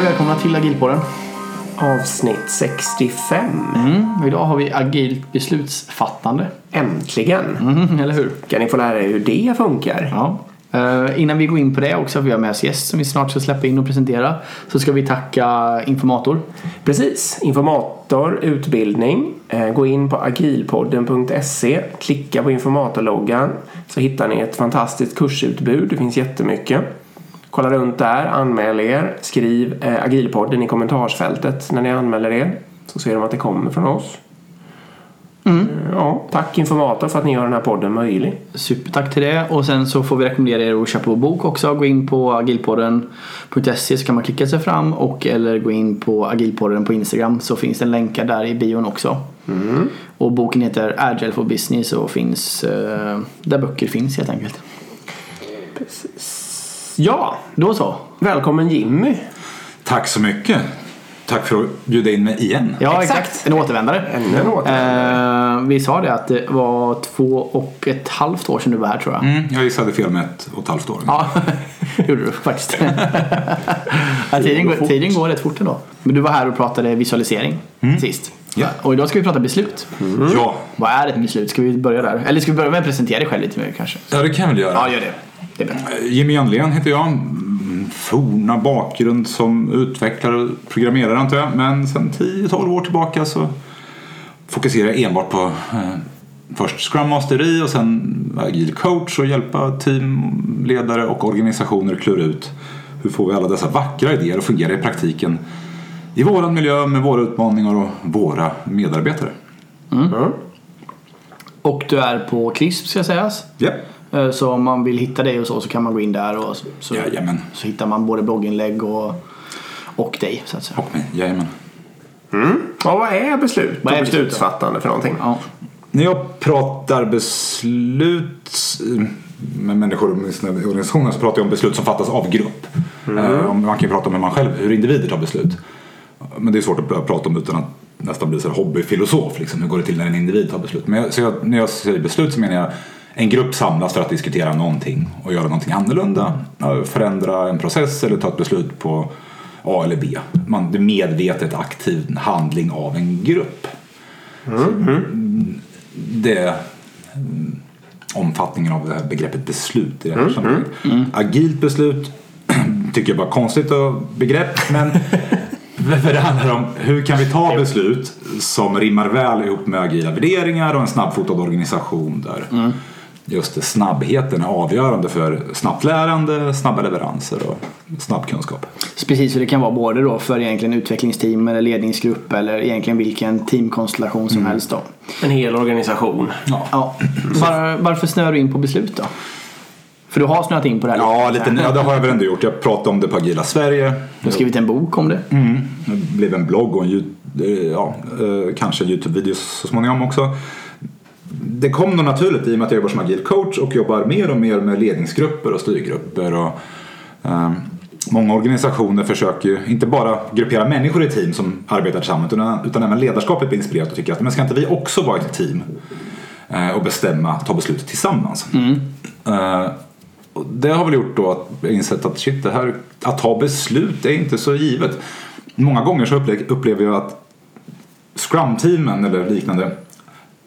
Och välkomna till Agilpodden. Avsnitt 65. Mm, idag har vi agilt beslutsfattande. Äntligen! Mm, eller hur? Kan ni få lära er hur det funkar? Ja. Eh, innan vi går in på det också, vi har med oss gäst som vi snart ska släppa in och presentera. Så ska vi tacka Informator. Precis. Informator, utbildning. Eh, Gå in på agilpodden.se. Klicka på informatorloggan. Så hittar ni ett fantastiskt kursutbud. Det finns jättemycket. Kolla runt där, anmäl er. Skriv eh, agilpodden i kommentarsfältet när ni anmäler er. Så ser de att det kommer från oss. Eh, Ja, tack Informator för att ni gör den här podden möjlig. Supertack till det. Och sen så får vi rekommendera er att köpa vår bok också. Gå in på agilpodden.se så kan man klicka sig fram. Och eller gå in på agilpodden på Instagram så finns det en länkar där i bion också. Och boken heter Agile for Business och finns eh, där böcker finns helt enkelt. Ja, Då så. välkommen Jimmy. Tack så mycket. Tack för att bjuda in mig igen. Ja, Exakt. exakt. En återvändare. Ännu en återvändare. Eh, vi sa det att det var två och ett halvt år sedan du var här tror jag. Mm, jag gissade fel med ett och ett halvt år. Ja, gjorde du faktiskt. ja, tiden, går, tiden går rätt fort ändå. Men du var här och pratade visualisering sist. Ja. Och idag ska vi prata beslut. Ja. Vad är ett beslut? Ska vi börja där? Eller ska vi börja med att presentera dig själv lite mer kanske? ja, det kan väl göra. Ja, gör det. Är bättre. Jimmy Janlén heter jag. Mm, Forna bakgrund som utvecklare och programmerare antar jag. Men sen 10-12 år tillbaka så fokuserar jag enbart på eh, först Scrum Masteri och sen agil coach och hjälpa teamledare och organisationer klura ut hur får vi alla dessa vackra idéer att fungera i praktiken i våran miljö med våra utmaningar och våra medarbetare. Och du är på CRISP ska sägas. Ja, Eh, Så om man vill hitta dig och så så kan man gå in där och så, så, Jajamän. så hittar man både blogginlägg och, och dig så att säga. och mig. Jajamän. Ja, vad är beslut Vad är beslut beslutsfattande för någonting? Ja. När jag pratar beslut med människor och med organisationer så pratar jag om beslut som fattas av grupp. Eh, om- Man kan ju prata om hur man själv, hur individer tar beslut. Men det är svårt att prata om utan att nästan bli så här hobbyfilosof. Liksom. Hur går det till när en individ tar beslut? Men jag, så jag, när jag säger beslut så menar jag en grupp samlas för att diskutera någonting och göra någonting annorlunda. Förändra en process eller ta ett beslut på A eller B. Man, det är medvetet aktiv handling av en grupp. Det är mm, omfattningen av det här begreppet beslut i det här sammanhanget. Agilt beslut tycker jag bara är konstigt begrepp men för det handlar om hur kan vi ta beslut som rimmar väl ihop med agila värderingar och en snabbfotad organisation där just det, snabbheten är avgörande för snabbt lärande, snabba leveranser och snabb kunskap. Precis, så det kan vara både då för egentligen utvecklingsteam eller ledningsgrupp eller egentligen vilken teamkonstellation som helst då. En hel organisation. Ja. Ja. Var, varför snöar du in på beslut då? För du har snöat in på det här Ja, lite, ja, det har jag väl ändå gjort. Jag pratade om det på Agila Sverige. Du har skrivit en bok om det. Det blev en blogg och en, eh, ja, eh, kanske en Youtube-video så småningom också. Det kom nog naturligt i och med att jag jobbar som agil coach och jobbar mer och mer med ledningsgrupper och styrgrupper. Och, eh, många organisationer försöker ju inte bara gruppera människor i team som arbetar tillsammans utan, utan även ledarskapet blir inspirerat och tycker att men ska inte vi också vara ett team eh, och bestämma, ta beslut tillsammans. Eh, och det har väl gjort då att jag insett att shit, det här, att ta beslut är inte så givet. Många gånger så upple- upplever jag att Scrum-teamen eller liknande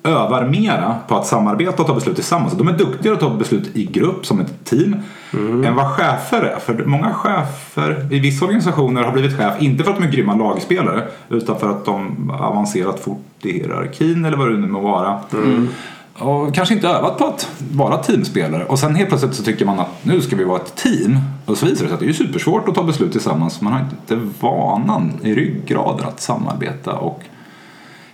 övar mera på att samarbeta och ta beslut tillsammans. De är duktigare att ta beslut i grupp som ett team än vad chefer är. För många chefer i vissa organisationer har blivit chef inte för att de är grymma lagspelare utan för att de avancerat fort i hierarkin eller vad det nu må vara. Och kanske inte övat på att vara teamspelare. Och sen helt plötsligt så tycker man att nu ska vi vara ett team. Och så visar det sig att det är supersvårt att ta beslut tillsammans. Man har inte vanan i ryggraden att samarbeta och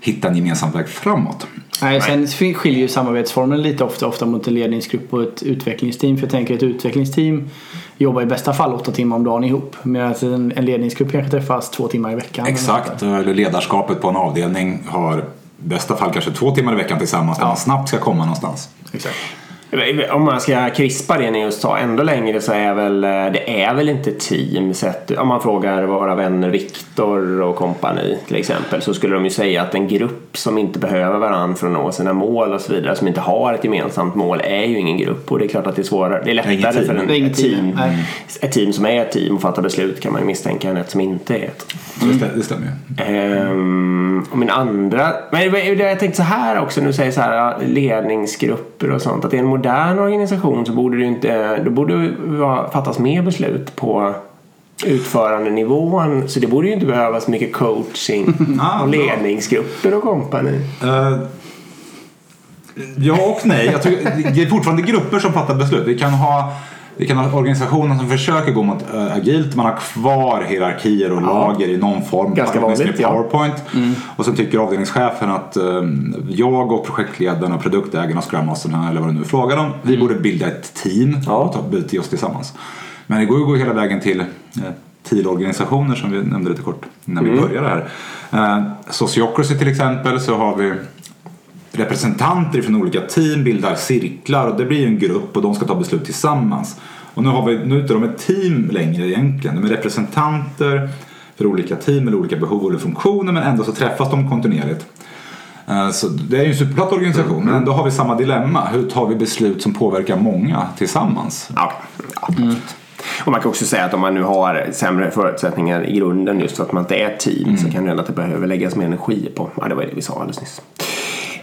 hitta en gemensam väg framåt. Nej, sen skiljer ju samarbetsformen lite ofta, ofta mot en ledningsgrupp och ett utvecklingsteam. För jag tänker ett utvecklingsteam jobbar i bästa fall åtta timmar om dagen ihop. Medan en, en ledningsgrupp kanske träffas två timmar i veckan. Exakt, där. eller ledarskapet på en avdelning har i bästa fall kanske två timmar i veckan tillsammans när Ja. man snabbt ska komma någonstans. Exakt. Om man ska krispa det ni just sa ännu längre så är väl eh, det är väl inte team sett, om man frågar våra vänner Viktor och kompani till exempel så skulle de ju säga att en grupp som inte behöver varandra för att nå sina mål och så vidare som inte har ett gemensamt mål är ju ingen grupp och det är klart att det är svårare, det är lättare team. för en, Det är ett, team, team, nej. ett team som är ett team och fattar beslut kan man ju misstänka än ett som inte är ett. Det, stä- det stämmer ju. Ehm, och min andra... Men det- det- jag tänkte så här också, du säger så här ledningsgrupper och sånt. Att i en modern organisation så borde det ju inte... Då borde det vara- fattas mer beslut på utförandenivån. Så det borde ju inte behövas mycket coaching och ledningsgrupper och kompani. Eh, ja och nej. Jag tror, det är fortfarande grupper som fattar beslut. Vi kan ha, vi kan ha organisationer som försöker gå mot uh, agilt. Man har kvar hierarkier och lager i någon form. Ganska vanligt, ja. PowerPoint. Och sen tycker avdelningschefen att eh, jag och projektledarna, produktägarna, Scrum Masterna eller vad det nu frågar om. Vi borde bilda ett team Ja. och ta bete oss tillsammans. Men det går ju att gå hela vägen till eh, TIL-organisationer som vi nämnde lite kort när vi började här. Eh, Sociocracy till exempel så har vi representanter från olika team bildar cirklar och det blir en grupp och de ska ta beslut tillsammans. Och nu, har vi, nu är inte de ett team längre egentligen. De är representanter för olika team eller olika behov eller funktioner men ändå så träffas de kontinuerligt. Eh, Så det är ju en superplatt organisation men ändå har vi samma dilemma. Hur tar vi beslut som påverkar många tillsammans? Ja, ja. Och man kan också säga att om man nu har sämre förutsättningar i grunden just för att man inte är ett team så kan det hända att det behöver läggas mer energi på. Ja, det var det vi sa alldeles nyss.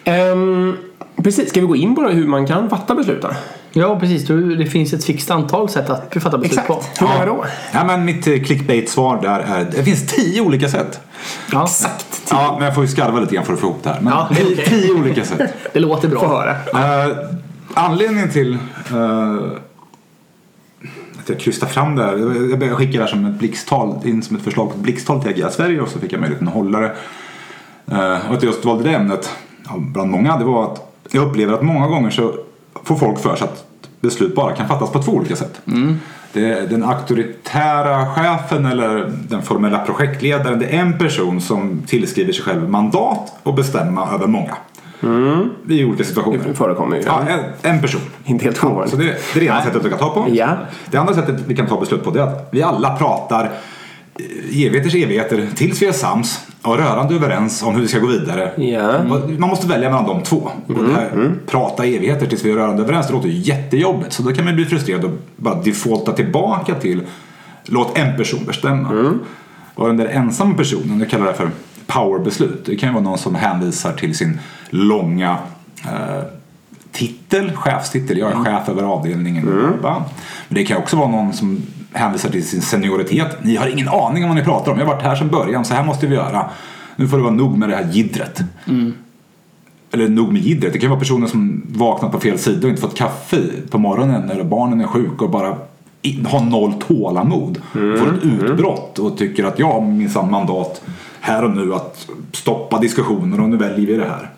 Ehm, precis, ska vi gå in på hur man kan fatta beslut då? Ja, precis. Det finns ett fixt antal sätt att fatta beslut Exakt. på. Hur många då? Ja, men mitt eh, clickbait-svar där är det finns tio olika sätt. Ja, Exakt. Ja, men jag får ju skarva lite grann för att få ihop det här. Men Ja, det är tio, tio olika sätt. det låter Få bra. höra. Eh, anledningen till eh, att jag krystar fram det här. Jag skickade det här som ett blixttal, in som ett förslag på ett blixttal till Agila Sverige och så fick jag möjligheten att hålla det. Eh, och att jag just valde det ämnet, ja, bland många, det var att jag upplever att många gånger så får folk för sig att beslut bara kan fattas på två olika sätt. Det är den auktoritära chefen eller den formella projektledaren, det är en person som tillskriver sig själv mandat att bestämma över många. I olika situationer. Det förekommer ju. Ja, en, en person. Inte helt Ja, ovanligt. så det, det är det ena sättet vi kan ta på. Ja. Det andra sättet vi kan ta beslut på det är att vi alla pratar i evigheters evigheter tills vi är sams och rörande överens om hur vi ska gå vidare. Och Man måste välja mellan de två. Och det här, prata i evigheter tills vi är rörande överens, det låter ju jättejobbigt. Så då kan man bli frustrerad och bara defaulta tillbaka till låt en person bestämma. Och den där ensamma personen, jag kallar det för powerbeslut. Det kan ju vara någon som hänvisar till sin långa eh, titel, chefstitel. Jag är chef över avdelningen. Va? Men det kan också vara någon som hänvisar till sin senioritet. Ni har ingen aning om vad ni pratar om. Jag har varit här sedan början, så här måste vi göra. Nu får det vara nog med det här jiddret. Eller nog med jiddret. Det kan vara personer som vaknat på fel sida och inte fått kaffe på morgonen eller barnen är sjuka och bara har noll tålamod. Får ett utbrott och tycker att jag har minsann mandat här och nu att stoppa diskussioner och nu väljer vi det här.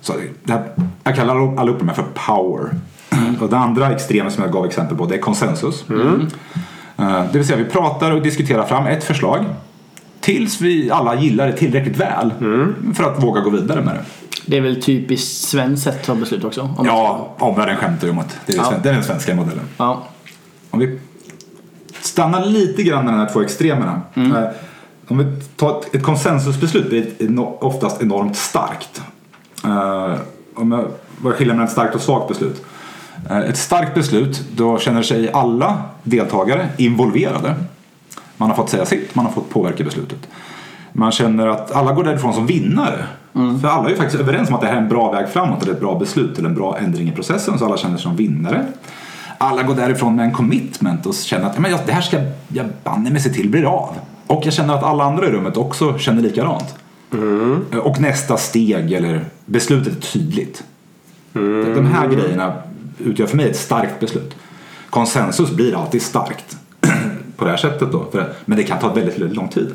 Så det här jag kallar allihopa de här för power. Och det andra extrema som jag gav exempel på det är konsensus. Eh, Det vill säga vi pratar och diskuterar fram ett förslag tills vi alla gillar det tillräckligt väl för att våga gå vidare med det. Det är väl typiskt svenskt sätt att ta beslut också. Om Ja, omvärlden skämtar ju om att det är, Ja. sven- det är den svenska modellen. ja. Om vi stannar lite grann med de här två extremerna. Eh, Om vi tar ett, ett konsensusbeslut blir det eno- oftast enormt starkt. Eh, om jag, vad är skillnaden mellan ett starkt och svagt beslut? Eh, ett starkt beslut, då känner sig alla deltagare involverade. Man har fått säga sitt, man har fått påverka beslutet. Man känner att alla går därifrån som vinnare. För alla är ju faktiskt överens om att det här är en bra väg framåt eller ett bra beslut eller en bra ändring i processen så alla känner sig som vinnare. Alla går därifrån med en commitment och känner att men det här ska jag banne mig se till blir av. Och jag känner att alla andra i rummet också känner likadant. Och nästa steg eller beslutet är tydligt. De här grejerna utgör för mig ett starkt beslut. Konsensus blir alltid starkt på det här sättet då. För- Men det kan ta väldigt, väldigt lång tid.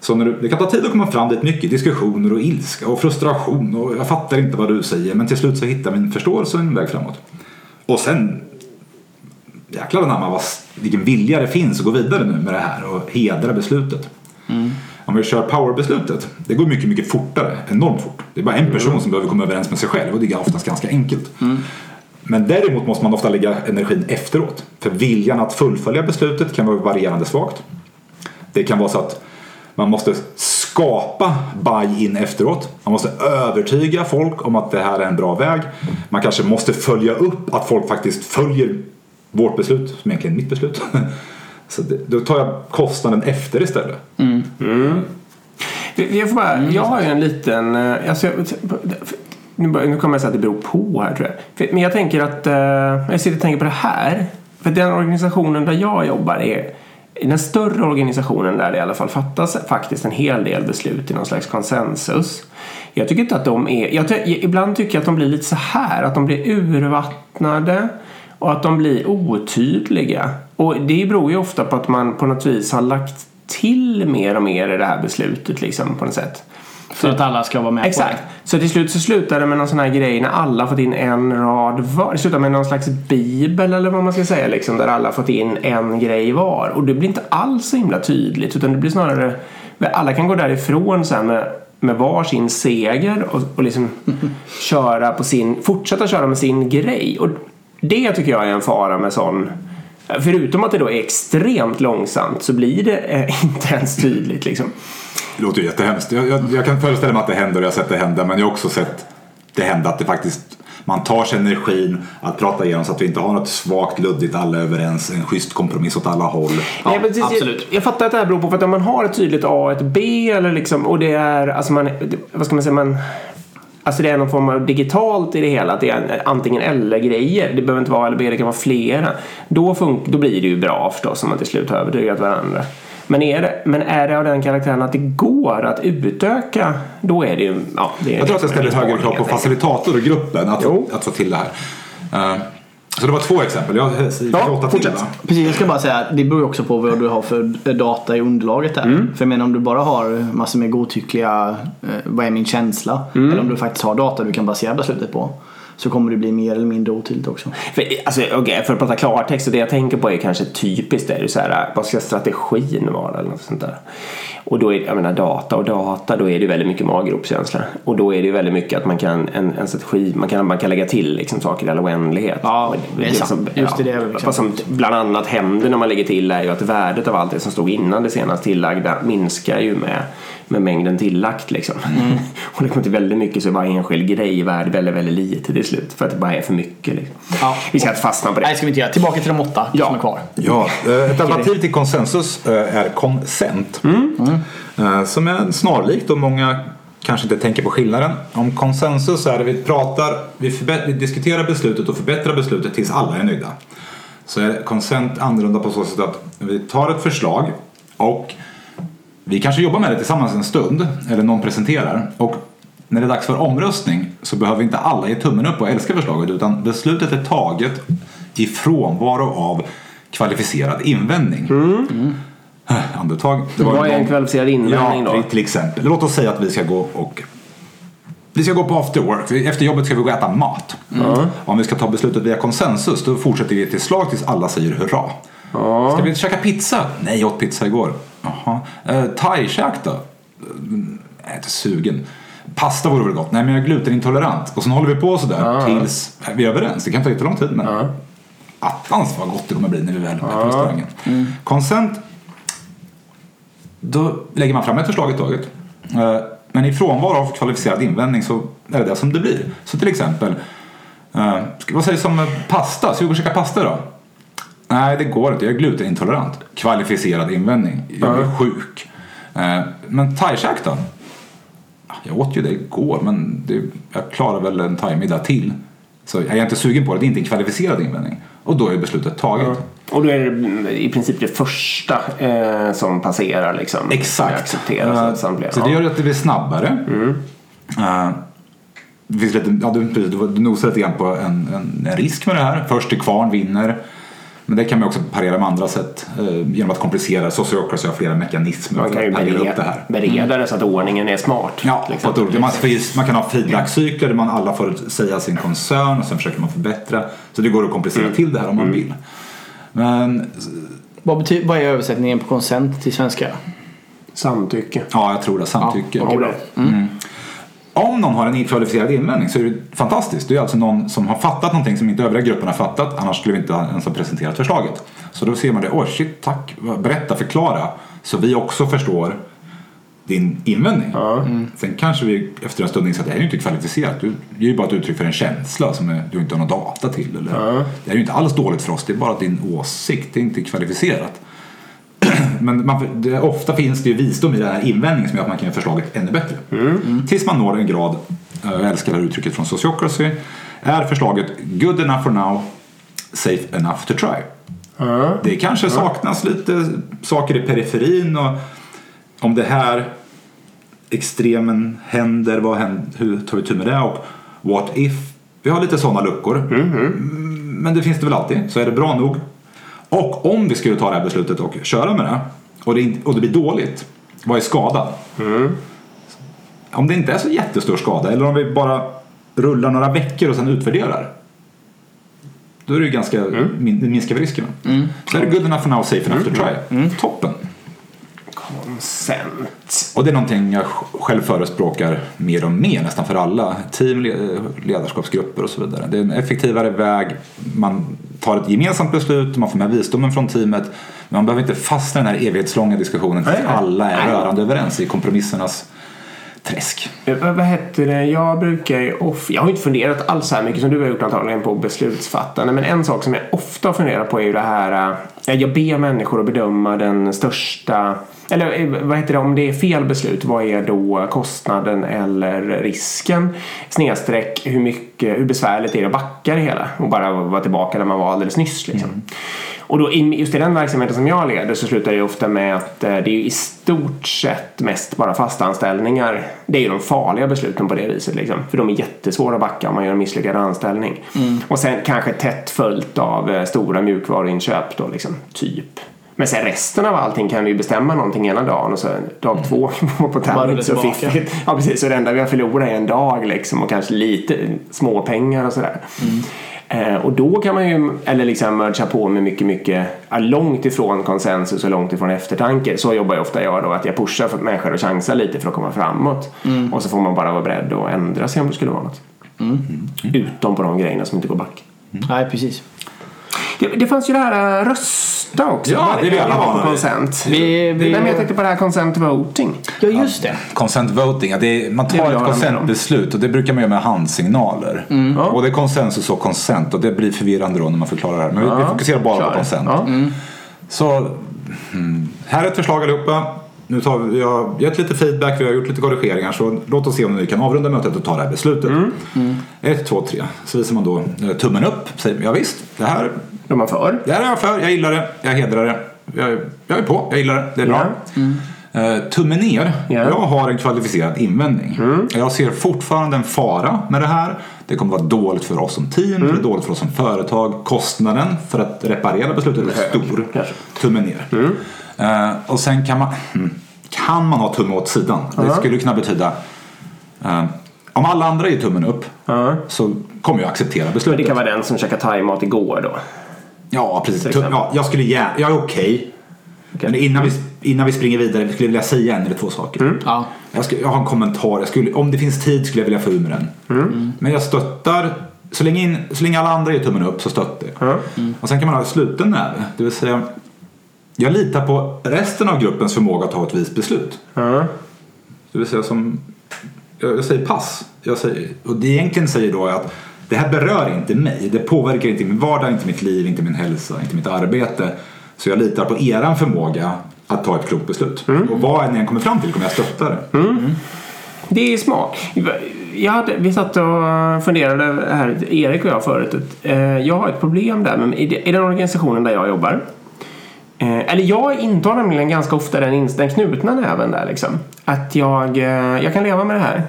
Så när du, det kan ta tid att komma fram dit, mycket diskussioner och ilska och frustration och jag fattar inte vad du säger men till slut så hittar vi en förståelse och en väg framåt. Och sen jäklar anamma vad, vilken vilja det finns att gå vidare nu med det här och hedra beslutet. Om vi kör powerbeslutet, det går mycket, mycket fortare, enormt fort. Det är bara en person som behöver komma överens med sig själv och det är oftast ganska enkelt. Men däremot måste man ofta lägga energin efteråt. För viljan att fullfölja beslutet kan vara varierande svagt. Det kan vara så att man måste skapa buy-in efteråt. Man måste övertyga folk om att det här är en bra väg. Man kanske måste följa upp att folk faktiskt följer vårt beslut, som egentligen är mitt beslut. Så det, då tar jag kostnaden efter istället. Jag, får bara, jag har ju en liten... eh, Alltså, nu, nu kommer jag säga att det beror på här tror jag. Men jag tänker att... Eh, jag sitter och tänker på det här. För den organisationen där jag jobbar är i den större organisationen där det i alla fall fattas faktiskt en hel del beslut i någon slags konsensus. Jag tycker inte att de är... Jag, ibland tycker jag att de blir lite så här, att de blir urvattnade och att de blir otydliga. Och det beror ju ofta på att man på något vis har lagt till mer och mer i det här beslutet liksom på något sätt. För att alla ska vara med Exakt. på Så till slut så slutar det med någon sån här grej när alla fått in en rad var. Det slutar med någon slags bibel eller vad man ska säga liksom där alla fått in en grej var. Och det blir inte alls så himla tydligt utan det blir snarare alla kan gå därifrån sen med, med varsin seger och, och liksom köra på sin, fortsätta köra med sin grej. Och det tycker jag är en fara med sån Förutom att det då är extremt långsamt så blir det eh, inte ens tydligt liksom. Det låter ju jättehemskt. Jag, jag, jag kan föreställa mig att det händer och jag har sett det hända. Men jag har också sett det hända att det faktiskt man tar sig energin att prata igenom så att vi inte har något svagt, luddigt, alla överens, en schysst kompromiss åt alla håll. Ja, men precis, absolut. Jag, jag fattar att det här beror på för att om man har ett tydligt A och ett B eller liksom, och det är, alltså man, vad ska man säga, man Alltså det är någon form av digitalt i det hela, att det är antingen eller grejer. Det behöver inte vara A eller B, det kan vara flera. Då, fun- då blir det ju bra förstås om man till slut har övertygat varandra. Men är, det, men är det av den karaktären att det går att utöka, då är det ju... Ja, det är Jag tror att det ställer högre krav på facilitator och gruppen att, Jo. att få till det här. Eh, Så det var två exempel. Jag har Ja, till va? Precis, jag ska bara säga det beror också på vad du har för data i underlaget där. För jag menar om du bara har massor med godtyckliga, eh, vad är min känsla? Eller om du faktiskt har data du kan basera beslutet på. Så kommer det bli mer eller mindre otydligt också. För, alltså, okej, för att prata klartext, det jag tänker på är kanske typiskt. Är ju så här, vad ska strategin vara eller något sånt där. Och då är jag menar data och data, då är det väldigt mycket maggropskänsla. Och då är det väldigt mycket att man kan, en, en strategi, man kan, man kan lägga till liksom saker i all oändlighet. Ja, Och det är sant. som- Just det, väl Vad som bland annat händer när man lägger till är ju att värdet av allt det som stod innan det senast tillagda minskar ju med, med mängden tillagt liksom. Mm. och det kommer till väldigt mycket så är varje enskild grej värd väldigt, väldigt lite till slut. För att det bara är för mycket liksom. Ja. Vi ska inte fastna på det. Nej, ska vi inte göra. Tillbaka till de åtta Ja. som är kvar. Ja, eh, ett alternativ till konsensus eh, är konsent. Eh, Som är snarlikt och många kanske inte tänker på skillnaden. Om konsensus är det vi pratar, vi, vi diskuterar beslutet och förbättrar beslutet tills alla är nöjda. Så är konsent annorlunda på så sätt att vi tar ett förslag och vi kanske jobbar med det tillsammans en stund, eller någon presenterar. Och när det är dags för omröstning så behöver inte alla ge tummen upp och älska förslaget utan beslutet är taget i frånvaro av kvalificerad invändning. Äh, Andetag. Det Vad är en kvalificerad invändning ja, då? Till exempel. Låt oss säga att vi ska gå och vi ska gå på after work. Efter jobbet ska vi gå och äta mat. Om vi ska ta beslutet via konsensus då fortsätter vi till slag tills alla säger hurra. Ska vi käka pizza? Nej, jag åt pizza igår. Jaha. Eh, Thai-käk då? Mm, Jag är inte sugen. Pasta vore väl gott? Nej, men jag är glutenintolerant. Och sen håller vi på sådär tills vi är överens. Det kan ta jättelång tid. Men attans vad gott det kommer bli när vi väl är på restaurangen. Consent då lägger man fram ett förslag i taget. Eh, Men i frånvaro av kvalificerad invändning så är det det som det blir. Så till exempel, eh, vad sägs om eh, pasta? Ska vi gå och käka pasta då? Nej, det går inte. Jag är glutenintolerant. Kvalificerad invändning. Jag är sjuk. Eh, Men thaikäk då? Ja, Jag åt ju det igår, men det, jag klarar väl en thaimiddag till. Så jag är inte sugen på det. Det är inte en kvalificerad invändning. Och då är beslutet taget. Och då är det i princip det första eh, som passerar liksom. Som Exakt. av samtliga. Eh, Så det gör att det blir snabbare. Eh, det finns lite, ja, du, du, nosar lite grann på en, en, en risk med det här. Först till kvarn vinner. Men det kan man också parera med andra sätt. eh, genom att komplicera. Sociocracy har flera mekanismer Man kan för att parera upp det här. bereda, bereda det så att ordningen är smart. Ja, till på ett. Man, man kan ha feedbackcykler där man alla får säga sin koncern och sen försöker man förbättra. Så det går att komplicera Mm. till det här om man vill. Men Vad, betyder, vad är översättningen på konsent till svenska? Samtycke. ja, jag tror det. Samtycke. Ja, okej, bra. Om någon har en kvalificerad invändning så är det fantastiskt. Det är alltså någon som har fattat någonting som inte övriga gruppen har fattat. Annars skulle vi inte ens ha presenterat förslaget. Så då ser man det. Åh shit, tack. Berätta, förklara. Så vi också förstår din invändning. Mm. Sen kanske vi efter en stund inser att det här är ju inte kvalificerat. Det är ju bara ett uttryck för en känsla som du inte har någon data till. Eller, mm. Det är ju inte alls dåligt för oss, det är bara din åsikt. Det är inte kvalificerat. Men man, det, ofta finns det ju visdom i den här invändningen som gör att man kan göra förslaget ännu bättre. Mm. Mm. Tills man når en grad, jag älskar det här uttrycket från Sociocracy, är förslaget good enough for now, safe enough to try. Mm. Det kanske saknas lite saker i periferin och om det här extremen händer, vad händer, hur tar vi tur med det och what if? Vi har lite sådana luckor. Mm-hmm. Men det finns det väl alltid, så är det bra nog. Och om vi skulle ta det här beslutet och köra med det och det, och det blir dåligt, vad är skadan? Mm. Om det inte är så jättestor skada eller om vi bara rullar några veckor och sen utvärderar. Då är det ju ganska, mm. min, minskar vi riskerna. Mm. Så är det good enough for now, safe enough to try. Mm. Toppen konsent. Och det är någonting jag själv förespråkar mer och mer nästan för alla team, ledarskapsgrupper och så vidare. Det är en effektivare väg. Man tar ett gemensamt beslut, man får med visdomen från teamet. Men man behöver inte fastna i den här evighetslånga diskussionen tills alla är rörande överens i kompromissernas träsk. Eh, vad heter det? Jag brukar off... Jag har inte funderat alls så här mycket som du har gjort antagligen på beslutsfattande. Men en sak som jag ofta funderar på är ju det här. Eh, jag ber människor att bedöma den största eller eh, vad heter det, om det är fel beslut, vad är då kostnaden eller risken? Snedstreck, hur, mycket, hur besvärligt är det att backa det hela och bara vara tillbaka där man var alldeles nyss. Liksom. Mm. Och då, just i den verksamheten som jag leder så slutar det ofta med att eh, det är i stort sett mest bara fasta anställningar. Det är ju de farliga besluten på det viset liksom. För de är jättesvåra att backa om man gör en misslyckad anställning. Mm. Och sen kanske tätt följt av eh, stora mjukvaruinköp då liksom, typ. Men sen resten av allting kan vi bestämma någonting ena dagen och så dag mm. två på tävling så fiffigt. Ja precis, så det enda vi har förlorat är en dag liksom och kanske lite småpengar och sådär. Mm. Eh, och då kan man ju, eller liksom mercha på med mycket, mycket långt ifrån konsensus och långt ifrån eftertanke. Så jobbar jag ofta jag då, att jag pushar för människor att chansa lite för att komma framåt. Mm. Och så får man bara vara beredd att ändra sig om det skulle vara något. Mm. Utom på de grejerna som inte går back. Nej, precis. Det, det fanns ju det här äh, rösta också. Ja, det vill alla ha. Consent. Vi, vi... Nej, men jag tänkte på det här consent voting. Ja, just det. consent voting, ja, det är, man tar ett consentbeslut och det brukar man göra med handsignaler. Mm. Och det är konsensus och consent och det blir förvirrande då när man förklarar det här. Men ja. vi, vi fokuserar bara Klar. på consent. Ja. Mm. Så, mm, här är ett förslag allihopa. Nu tar vi, vi har gett lite feedback, vi har gjort lite korrigeringar så låt oss se om vi kan avrunda mötet och ta det här beslutet. Mm. Mm. Ett, två, tre. Så visar man då eh, tummen upp. Säger ja visst, det här de är för? Det här är jag för, jag gillar det, jag hedrar det. Jag, jag är på, jag gillar det, det är bra. Mm. Uh, tummen ner. Yeah. Jag har en kvalificerad invändning. Mm. Jag ser fortfarande en fara med det här. Det kommer vara dåligt för oss som team, mm. det är dåligt för oss som företag. Kostnaden för att reparera beslutet är stor. Kanske. Tummen ner. Mm. Uh, och sen kan man, hmm, kan man ha tummen åt sidan. Uh -huh. Det skulle kunna betyda uh, om alla andra ger tummen upp så kommer jag acceptera beslutet. Men det kan vara den som käkade thaimat igår då? Ja, precis. Ja, jag skulle gärna, jag är okej. Okay. Okay. Men innan vi, innan vi springer vidare skulle jag vilja säga en eller två saker. Mm. Ja. Jag, skulle, jag har en kommentar. Jag skulle, om det finns tid skulle jag vilja få ur med den. Mm. mm. Men jag stöttar. Så länge, in, så länge alla andra ger tummen upp så stöttar jag. Mm. Och sen kan man ha sluten näve. Det vill säga. Jag litar på resten av gruppens förmåga att ta ett vist beslut. Det vill säga som. Jag, jag säger pass. Jag säger, och det egentligen säger då är att det här berör inte mig. Det påverkar inte min vardag, inte mitt liv, inte min hälsa, inte mitt arbete. Så jag litar på eran förmåga att ta ett klokt beslut. Mm. Och vad ni än kommer fram till kommer jag stötta det. Mm. Mm. Det är smart. Jag hade, vi satt och funderade här, Erik och jag förut. Eh, jag har ett problem där men i den organisationen där jag jobbar. Eh, eller jag intar nämligen ganska ofta den, den knutna näven där liksom. Att jag, eh, jag kan leva med det här.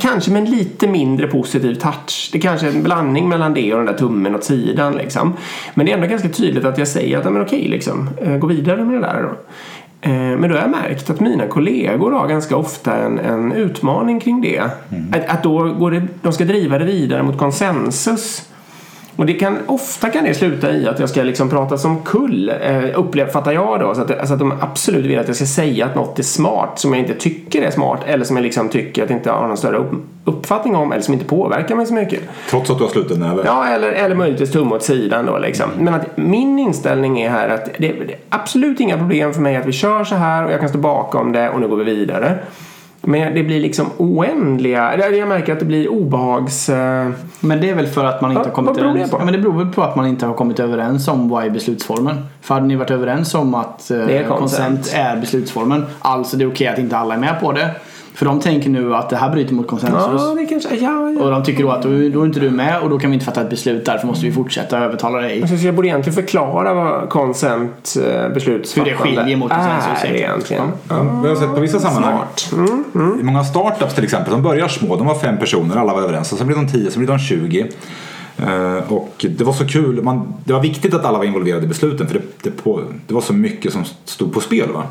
Kanske med en lite mindre positiv touch. Det kanske är en blandning mellan det och den där tummen åt sidan. Liksom. Men det är ändå ganska tydligt att jag säger att men okej, liksom, eh, gå vidare med det där. Då. Eh, men då har jag märkt att mina kollegor har ganska ofta en, en utmaning kring det. Mm. Att, att då går det, de ska driva det vidare mot konsensus. Och det kan, ofta kan det sluta i att jag ska liksom prata som kull, eh, uppfattar jag då. Så att, alltså att de absolut vill att jag ska säga att något är smart som jag inte tycker är smart eller som jag liksom tycker att jag inte har någon större upp, uppfattning om eller som inte påverkar mig så mycket. Trots att du har sluten näve? Ja, eller, eller möjligtvis tumme åt sidan då liksom. Men att min inställning är här att det, det är absolut inga problem för mig att vi kör så här och jag kan stå bakom det och nu går vi vidare. Men det blir liksom oändliga, jag märker att det blir obehags... eh, Men det är väl för att man inte Ja, har kommit överens? Ja, men det beror väl på att man inte har kommit överens om vad är beslutsformen. För hade ni varit överens om att eh, Det är beslutsformen, alltså det är okej att inte alla är med på det. För de tänker nu att det här bryter mot konsensus. Ja, det kanske... Ja, ja. Och de tycker då att då, då är inte du med och då kan vi inte fatta ett beslut därför måste vi fortsätta övertala dig. Så jag borde egentligen förklara vad consent eh, beslutsfattande Hur det skiljer mot konsensus är egentligen. Vi har sett på vissa sammanhang. Smart. I många startups till exempel, de börjar små. De var fem personer, alla var överens. Och sen blir de tio, sen blir de 20. Eh, och det var så kul. Man, det var viktigt att alla var involverade i besluten för det, det, på, det var så mycket som stod på spel. Va?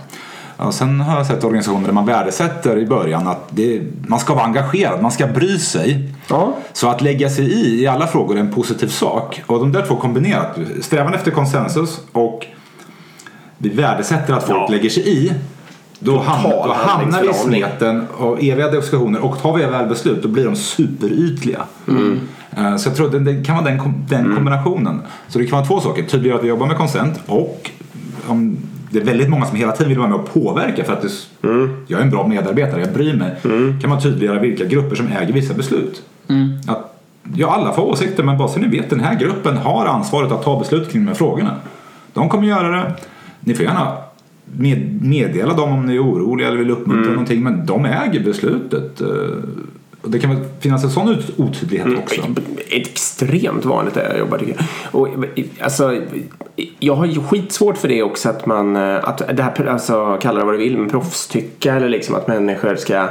Ja, sen har jag sett organisationer där man värdesätter i början att det, man ska vara engagerad, man ska bry sig. Ja. Så att lägga sig i i alla frågor är en positiv sak. Och de där två kombinerat, strävan efter konsensus och vi värdesätter att folk Ja. lägger sig i. Då, hamnar, då hamnar vi i smeten av eviga diskussioner och tar vi väl beslut då blir de superytliga. Eh, Så jag tror att det- kan vara den, den kombinationen. Så det kan vara två saker. Tydliggöra att vi jobbar med konsent och om det är väldigt många som hela tiden vill vara med och påverka för att det, jag är en bra medarbetare, jag bryr mig. Kan man tydliggöra vilka grupper som äger vissa beslut. Att, ja, alla får åsikter men bara så ni vet, den här gruppen har ansvaret att ta beslut kring de här frågorna. De kommer göra det. Ni får gärna med, meddela dem om ni är oroliga eller vill uppmuntra någonting men de äger beslutet. Och det kan väl finnas en sån otydlighet också. Extremt vanligt där jag jobbar tycker jag. Och, alltså, jag har ju skitsvårt för det också att man, eh, att det här, alltså, kalla det vad du vill, men proffstycka eller liksom att människor ska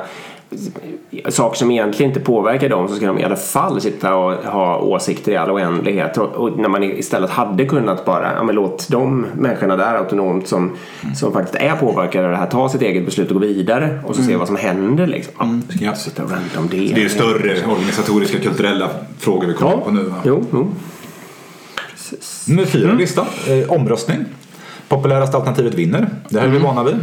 saker som egentligen inte påverkar dem så ska de i alla fall sitta och ha åsikter i all oändlighet och, när man istället hade kunnat bara, ja men låt de människorna där autonomt som, som faktiskt är påverkade av det här ta sitt eget beslut och gå vidare och så se vad som händer liksom. Ja, Ja. Sitta och ranta om det. Det är större organisatoriska, kulturella frågor vi kommer Ja, på nu. va? jo, jo. Nummer fyra listan, eh, omröstning. Populäraste alternativet vinner. Det här är vi vana vid.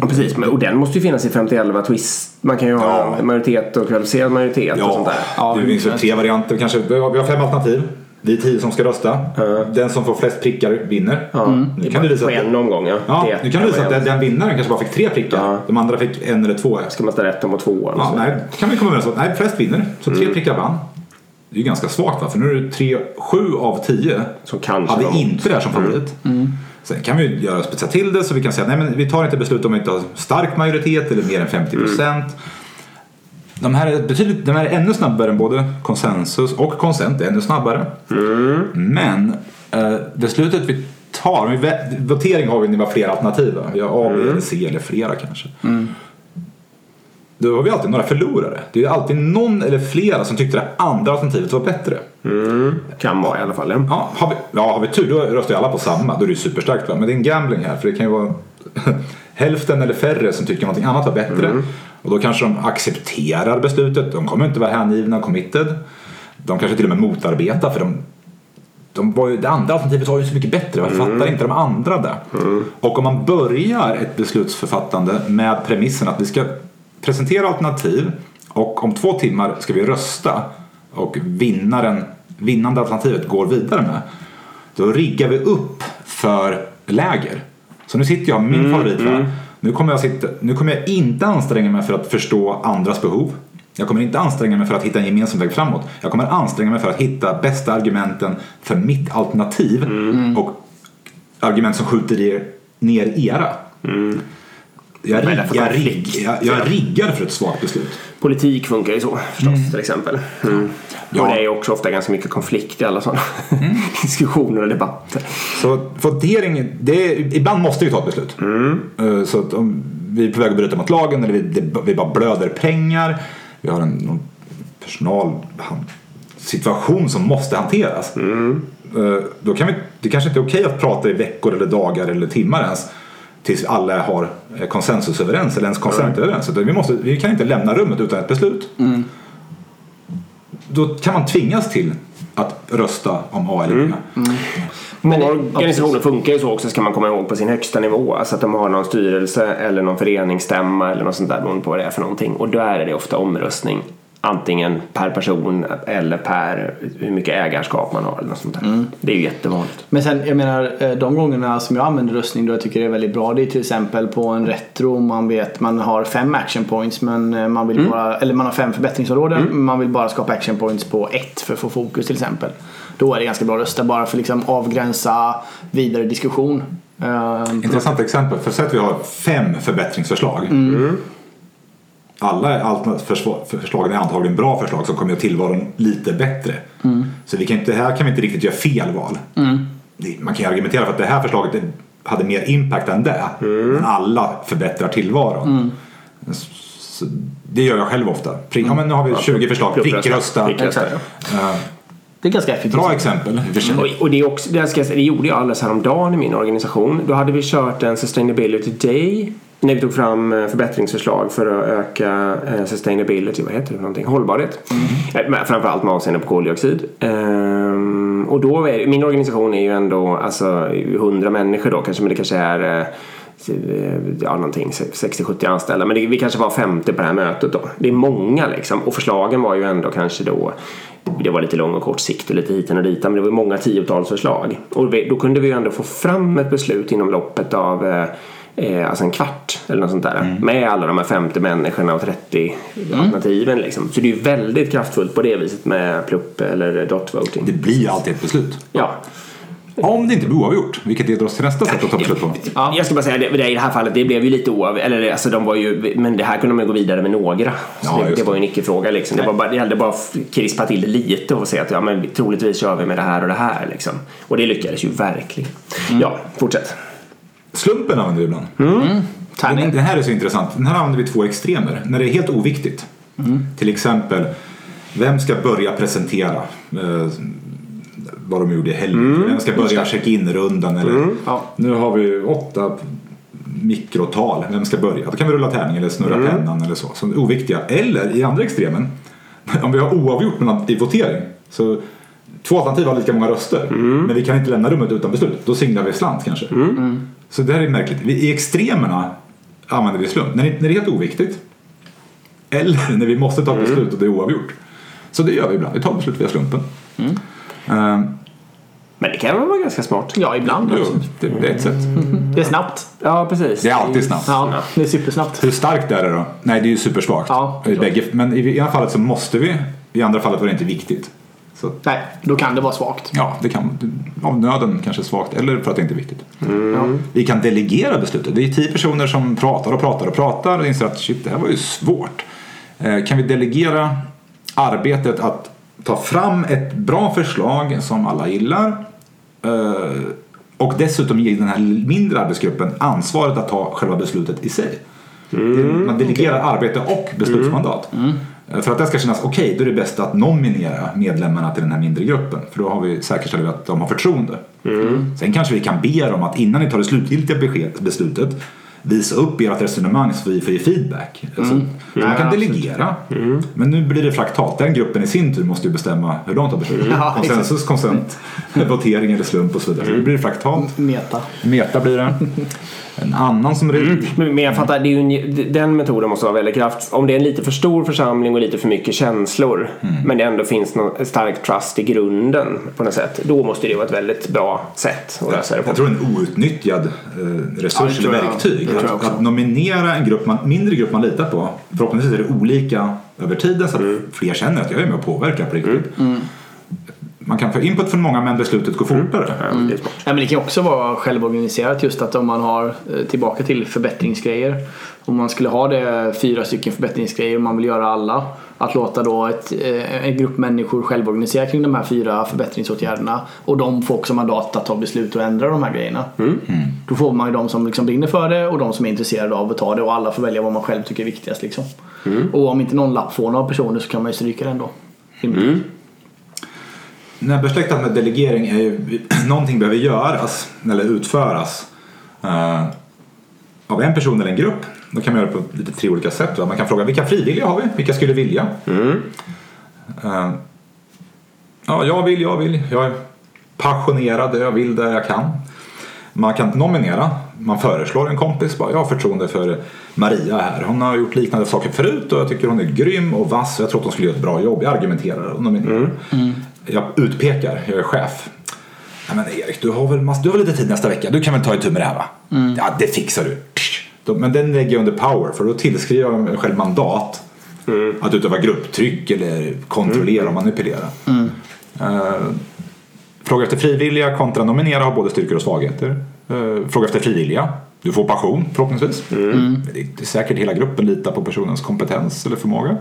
Ja, precis. Men, och den måste ju finnas i 50-11 twist. Man kan ju ha Ja. majoritet och kvalificerad majoritet och sånt där. Ja, det finns ju 100%. tre varianter. Kanske, vi, har, fem alternativ. Vi är tio som ska rösta. Den som får flest prickar vinner. Nu kan du visa På att, en omgång ja. ja, nu kan du visa att den, den vinnaren kanske bara fick tre prickar. Ja. De andra fick en eller två. Ska man ställa om och två eller Ja, nej, kan vi komma överens om nej, flest vinner. Så Mm. tre prickar vann. Det är ju ganska svagt va? För nu är det tre, sju av tio Som kanske hade mot. inte det här som favorit. Sen kan vi göra spetsa till det så vi kan säga nej men vi tar inte beslut om vi inte har stark majoritet eller mer än 50 procent. De här är betydligt, de här är ännu snabbare än både konsensus och konsent, är ännu snabbare. Men eh, beslutet vi tar, votering har vi när vi har flera alternativ. Vi har A, B eller C eller flera kanske. Då har vi alltid några förlorare. Det är alltid någon eller flera som tyckte det andra alternativet var bättre. Kan vara i alla fall. Ja. Ja, har vi, ja, har vi tur då röstar ju alla på samma. Då är det ju superstarkt va. Men det är en gambling här. För det kan ju vara hälften eller färre som tycker någonting annat var bättre. Och då kanske de accepterar beslutet. De kommer inte vara hängivna och committed. De kanske till och med motarbetar för de, de var ju, det andra alternativet var ju så mycket bättre. Varför fattar inte de andra det? Och om man börjar ett beslutsförfattande med premissen att vi ska presentera alternativ och om två timmar ska vi rösta och vinnaren, vinnande alternativet går vidare med. Då riggar vi upp för läger. Så nu sitter jag med min favorit. va? Nu, kommer jag sitta, nu kommer jag inte anstränga mig för att förstå andras behov. Jag kommer inte anstränga mig för att hitta en gemensam väg framåt. Jag kommer anstränga mig för att hitta bästa argumenten för mitt alternativ och argument som skjuter er, ner era. Jag, för riggar, konflikt? jag, jag riggar för ett svagt beslut. Politik funkar ju så förstås till exempel. Mm. Ja. Och det är ju också ofta ganska mycket konflikt i alla sådana diskussioner och debatter. Så votering, det är, ibland måste vi ta ett beslut. Eh, Så att om vi är på väg att bryta mot lagen eller vi, det, vi bara blöder pengar. Vi har en någon personalsituation som måste hanteras. Eh, Då kan vi, det kanske inte är okej att prata i veckor eller dagar eller timmar ens. Tills alla har eh, konsensus överens eller ens konsent överens. Utan Vi, måste, vi kan inte lämna rummet utan ett beslut. Då kan man tvingas till att rösta om A eller B. Många det- organisationer funkar ju så också ska man komma ihåg på sin högsta nivå. Alltså att de har någon styrelse eller någon föreningsstämma eller något sånt där beroende på vad det är för någonting. Och då är det ofta omröstning. Antingen per person eller per hur mycket ägarskap man har eller något sånt där. Det är ju jättevanligt. Men sen, jag menar, eh, de gångerna som jag använder röstning då jag tycker det är väldigt bra det är till exempel på en retro man vet man har fem action points men eh, man vill bara, eller man har fem förbättringsområden men man vill bara skapa action points på ett för att få fokus till exempel. Då är det ganska bra att rösta bara för att liksom avgränsa vidare diskussion. Eh, Intressant exempel. För säg att vi har fem förbättringsförslag. Alla förslagen är antagligen bra förslag som kommer göra tillvaron lite bättre. Så vi kan inte, här kan vi inte riktigt göra fel val. Det- Man kan ju argumentera för att det här förslaget hade mer impact än det. Men alla förbättrar tillvaron. Så det gör jag själv ofta. Ja, men nu har vi 20 förslag. Prickrösta. Eh, Det är ganska effektivt. Bra exempel och det, är också, ska, det gjorde jag alldeles häromdagen i min organisation. Då hade vi kört en Sustainability Day när vi tog fram eh, förbättringsförslag för att öka eh, sustainability, vad heter det för någonting? Hållbarhet. Eh, men Framförallt med avseende på koldioxid. Ehm, och då är, min organisation är ju ändå alltså 100 människor då kanske, men det kanske är eh, ja, någonting 60-70 anställda. Men det, vi kanske var 50 på det här mötet då. Det är många liksom. Och förslagen var ju ändå kanske då det var lite lång och kort sikt och lite hit och dit men det var många tiotals förslag. Och då kunde vi ju ändå få fram ett beslut inom loppet av eh, alltså en kvart eller något sånt där. Med alla de här 50 människorna och 30 alternativen liksom. Så det är ju väldigt kraftfullt på det viset med plupp eller dot voting. Det blir ju alltid ett beslut. Ja. Om det inte blir oavgjort. Vilket leder oss till nästa sätt att ta beslut på. Ja. Jag ska bara säga det, i det här fallet, det blev ju lite oav, eller alltså de var ju, men det här kunde man ju gå vidare med några. Ja, det, det var ju en icke-fråga liksom. Det, var bara, det gällde bara att krispa till det lite och säga att ja men troligtvis kör vi med det här och det här liksom. Och det lyckades ju verkligen. Ja, fortsätt. Slumpen använder vi ibland. Tärning. Den, den här är så intressant. Den här använder vi två extremer. När det är helt oviktigt. Till exempel, vem ska börja presentera eh, vad de gjorde i helgen? Vem ska börja check-in-rundan? Eller, Ja. Nu har vi åtta mikrotal. Vem ska börja? Då kan vi rulla tärning eller snurra pennan eller så. Som oviktiga. Eller i andra extremen, om vi har oavgjort mellan, i votering. Så två alternativ har lika många röster. Men vi kan inte lämna rummet utan beslut. Då singlar vi slant kanske. Så det här är märkligt. I extremerna använder vi slump. När det, när det är helt oviktigt. Eller när vi måste ta ett beslut och det är oavgjort. Så det gör vi ibland. Vi tar beslut via slumpen. Ehm, Men det kan väl vara ganska smart. Ja, ibland. jo, det, det är ett sätt. Det är snabbt. Ja, precis. Det är alltid snabbt. Ja, det är supersnabbt. Hur starkt är det då? Nej, det är ju supersvagt. Ja, bägge, men i ena fallet så måste vi. I andra fallet var det inte viktigt. Så Nej, då kan det vara svagt. ja, det kan av nöden kanske svagt eller för att det inte är viktigt. Ja. Vi kan delegera beslutet. Det är tio personer som pratar och pratar och pratar och inser att shit, det här var ju svårt. Eh, Kan vi delegera arbetet att ta fram ett bra förslag som alla gillar eh, och dessutom ge den här mindre arbetsgruppen ansvaret att ta själva beslutet i sig. Det- Man delegerar arbete och beslutsmandat. Eh, För att det ska kännas okej, då är det bäst att nominera medlemmarna till den här mindre gruppen. För då har vi säkerställt att de har förtroende. Sen kanske vi kan be dem att innan ni tar det slutgiltiga beslutet visa upp ert resonemang så vi får ge feedback. Alltså, Man kan delegera. Men nu blir det fraktalt. Den gruppen i sin tur måste ju bestämma hur de tar beslut. Ja, Konsensus, konsent, votering eller slump och så vidare. Så det blir fraktalt. Meta. Meta blir det. En annan som... Men men jag fattar, det är ju en, den metoden måste vara väldigt kraft. Om det är en lite för stor församling och lite för mycket känslor men det ändå finns någon stark trust i grunden på något sätt. Då måste det vara ett väldigt bra sätt att lösa det på. Jag tror en outnyttjad eh, resurs eller verktyg. Jag Att, att nominera en grupp man, mindre grupp man litar på. Förhoppningsvis är det olika över tiden så att fler känner att jag är med och påverkar på riktigt. Man kan få input från många men beslutet går fortare. Ja, det är smart. Ja, men det kan också vara självorganiserat just att om man har eh, tillbaka till förbättringsgrejer. Om man skulle ha det fyra stycken förbättringsgrejer och man vill göra alla. Att låta då ett, eh, en grupp människor självorganisera kring de här fyra förbättringsåtgärderna. Och de får också mandat att ta beslut och ändra de här grejerna. Då får man ju de som liksom brinner för det och de som är intresserade av att ta det och alla får välja vad man själv tycker är viktigast. Liksom. Och om inte någon lapp får några personer så kan man ju stryka den då. Rimligt. Närbesläktat med delegering är ju någonting behöver göras eller utföras eh, av en person eller en grupp. Då kan man göra det på lite tre olika sätt. Va? Man kan fråga vilka frivilliga har vi? Vilka skulle vilja? Eh, Ja, jag vill, jag vill. Jag är passionerad, jag vill det jag kan. Man kan nominera, man föreslår en kompis. Bara, jag har förtroende för Maria här. Hon har gjort liknande saker förut och jag tycker hon är grym och vass. Jag tror att hon skulle göra ett bra jobb. Jag argumenterar och nominerar. Jag utpekar, jag är chef. Ja, men Erik, du har, väl mass- du har väl lite tid nästa vecka? Du kan väl ta itu med det här va? Ja, det fixar du. Men den lägger jag under power för då tillskriver jag mig själv mandat att utöva grupptryck eller kontrollera och manipulera. Eh, Fråga efter frivilliga kontra nominera har både styrkor och svagheter. Eh, Fråga efter frivilliga. Du får passion förhoppningsvis. Men Det är säkert hela gruppen litar på personens kompetens eller förmåga.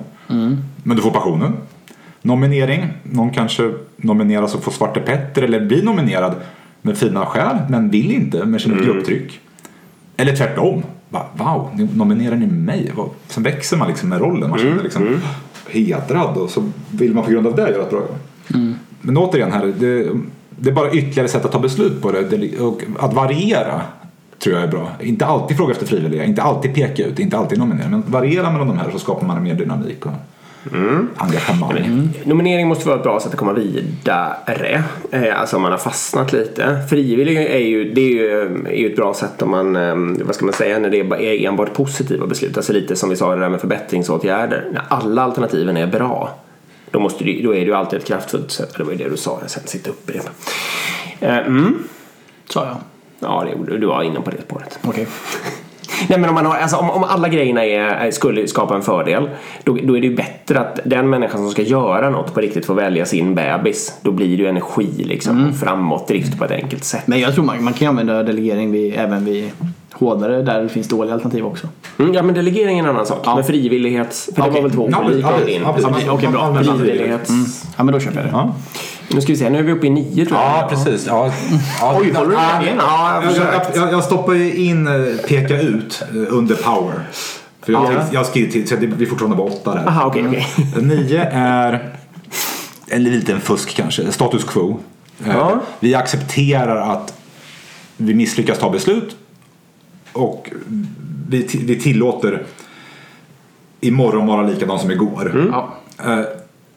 Men du får passionen. Nominering. Någon kanske nomineras och får Svarte Petter eller blir nominerad med fina skäl men vill inte med sin grupptryck. Eller tvärtom. Va, wow, nominerar ni mig? Sen växer man liksom med rollen. Man känner liksom hedrad och så vill man på grund av det göra ett bra jobb. Men återigen här, det, det är bara ytterligare sätt att ta beslut på det. det. Och att variera tror jag är bra. Inte alltid fråga efter frivilliga, inte alltid peka ut, inte alltid nominera. Men variera mellan de här så skapar man mer dynamik och engagemang. Nominering måste vara ett bra sätt att komma vidare. Eh, Alltså om man har fastnat lite. Frivillig är ju, det är ju, är ju ett bra sätt om man, eh, vad ska man säga, när det är bara- är enbart positiva beslut. Alltså lite som vi sa det där med förbättringsåtgärder. När alla alternativen är bra. Då, måste du, då är det ju alltid ett kraftfullt sätt. Det var ju det du sa, sen sitta upp i det. Eh, Mm. Sa jag. Ja, det, du var inne på det spåret. Okej. Nej men om, man har, alltså, om, om alla grejerna är, är- skulle skapa en fördel då, då är det ju bättre att den människan som ska göra något på riktigt får välja sin bebis. Då blir det ju energi liksom och framåtdrift på ett enkelt sätt. Men jag tror man, man kan använda delegering vid, även vid hårdare där det finns dåliga alternativ också. Mm, ja men delegering är en annan sak. Ja. Men frivillighets... För det var väl två Ja, olika ja, din. ja, precis. Okej, bra. Allmän Frivillighets... Ja men då köper jag det. Ja. Nu ska vi se, nu är vi uppe i nio tror jag. Ja, precis. Ja. Ja, Oj, får du ja, jag jag, jag, stoppar ju in eh, peka ut eh, under power. För jag, Ja. jag har skrivit till, så det blir fortfarande bara åtta där. Aha, okej, okej. Nio är en liten fusk kanske, status quo. Eh, Ja. Vi accepterar att vi misslyckas ta beslut och vi, vi tillåter imorgon vara likadan som igår. Ja.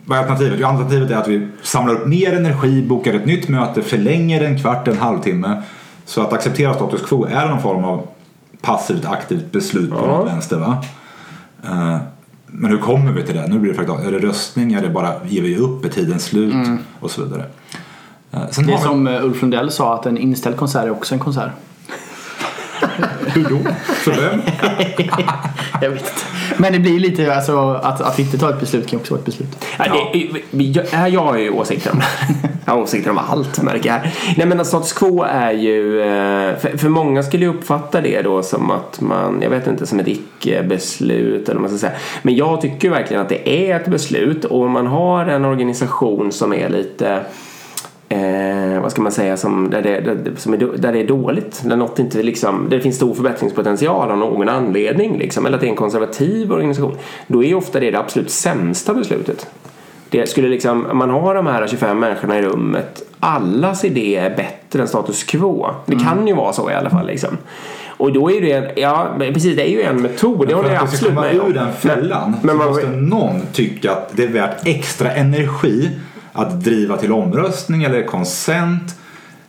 Vad är alternativet? Jo, alternativet är att vi samlar upp mer energi, bokar ett nytt möte, förlänger en kvart, en halvtimme. Så att acceptera status quo är någon form av passivt aktivt beslut på Ja. något vänster. Va? Eh, men hur kommer vi till det? Nu blir det faktiskt, är det röstning? Är det bara ger vi upp? Är tiden slut? Och så vidare. Sen Det är vi- som eh, Ulf Lundell sa att en inställd konsert är också en konsert. Hur då? För vem? Jag vet inte. Men det blir lite, alltså att, att inte ta ett beslut kan också vara ett beslut. Ja, det, jag, jag har ju åsikter om det. Jag har åsikter om allt märker jag här. Nej men status quo är ju, eh, för, för många skulle ju uppfatta det då som att man, jag vet inte, som ett icke-beslut eller vad man ska säga. Men jag tycker verkligen att det är ett beslut och om man har en organisation som är lite Eh, vad ska man säga som, där, det, där, som är, där det är dåligt. Där, något inte liksom, där det finns stor förbättringspotential av någon anledning. Liksom, eller att det är en konservativ organisation. Då är ofta det det absolut sämsta beslutet. Det skulle liksom, man har de här 25 människorna i rummet. Allas idé är bättre än status quo. Det kan ju vara så i alla fall. Liksom. Och då är det ja precis det är ju en metod. Det håller För jag att vi ska absolut komma med om. ur den fällan Men så man- måste någon tycka att det är värt extra energi att driva till omröstning eller konsent.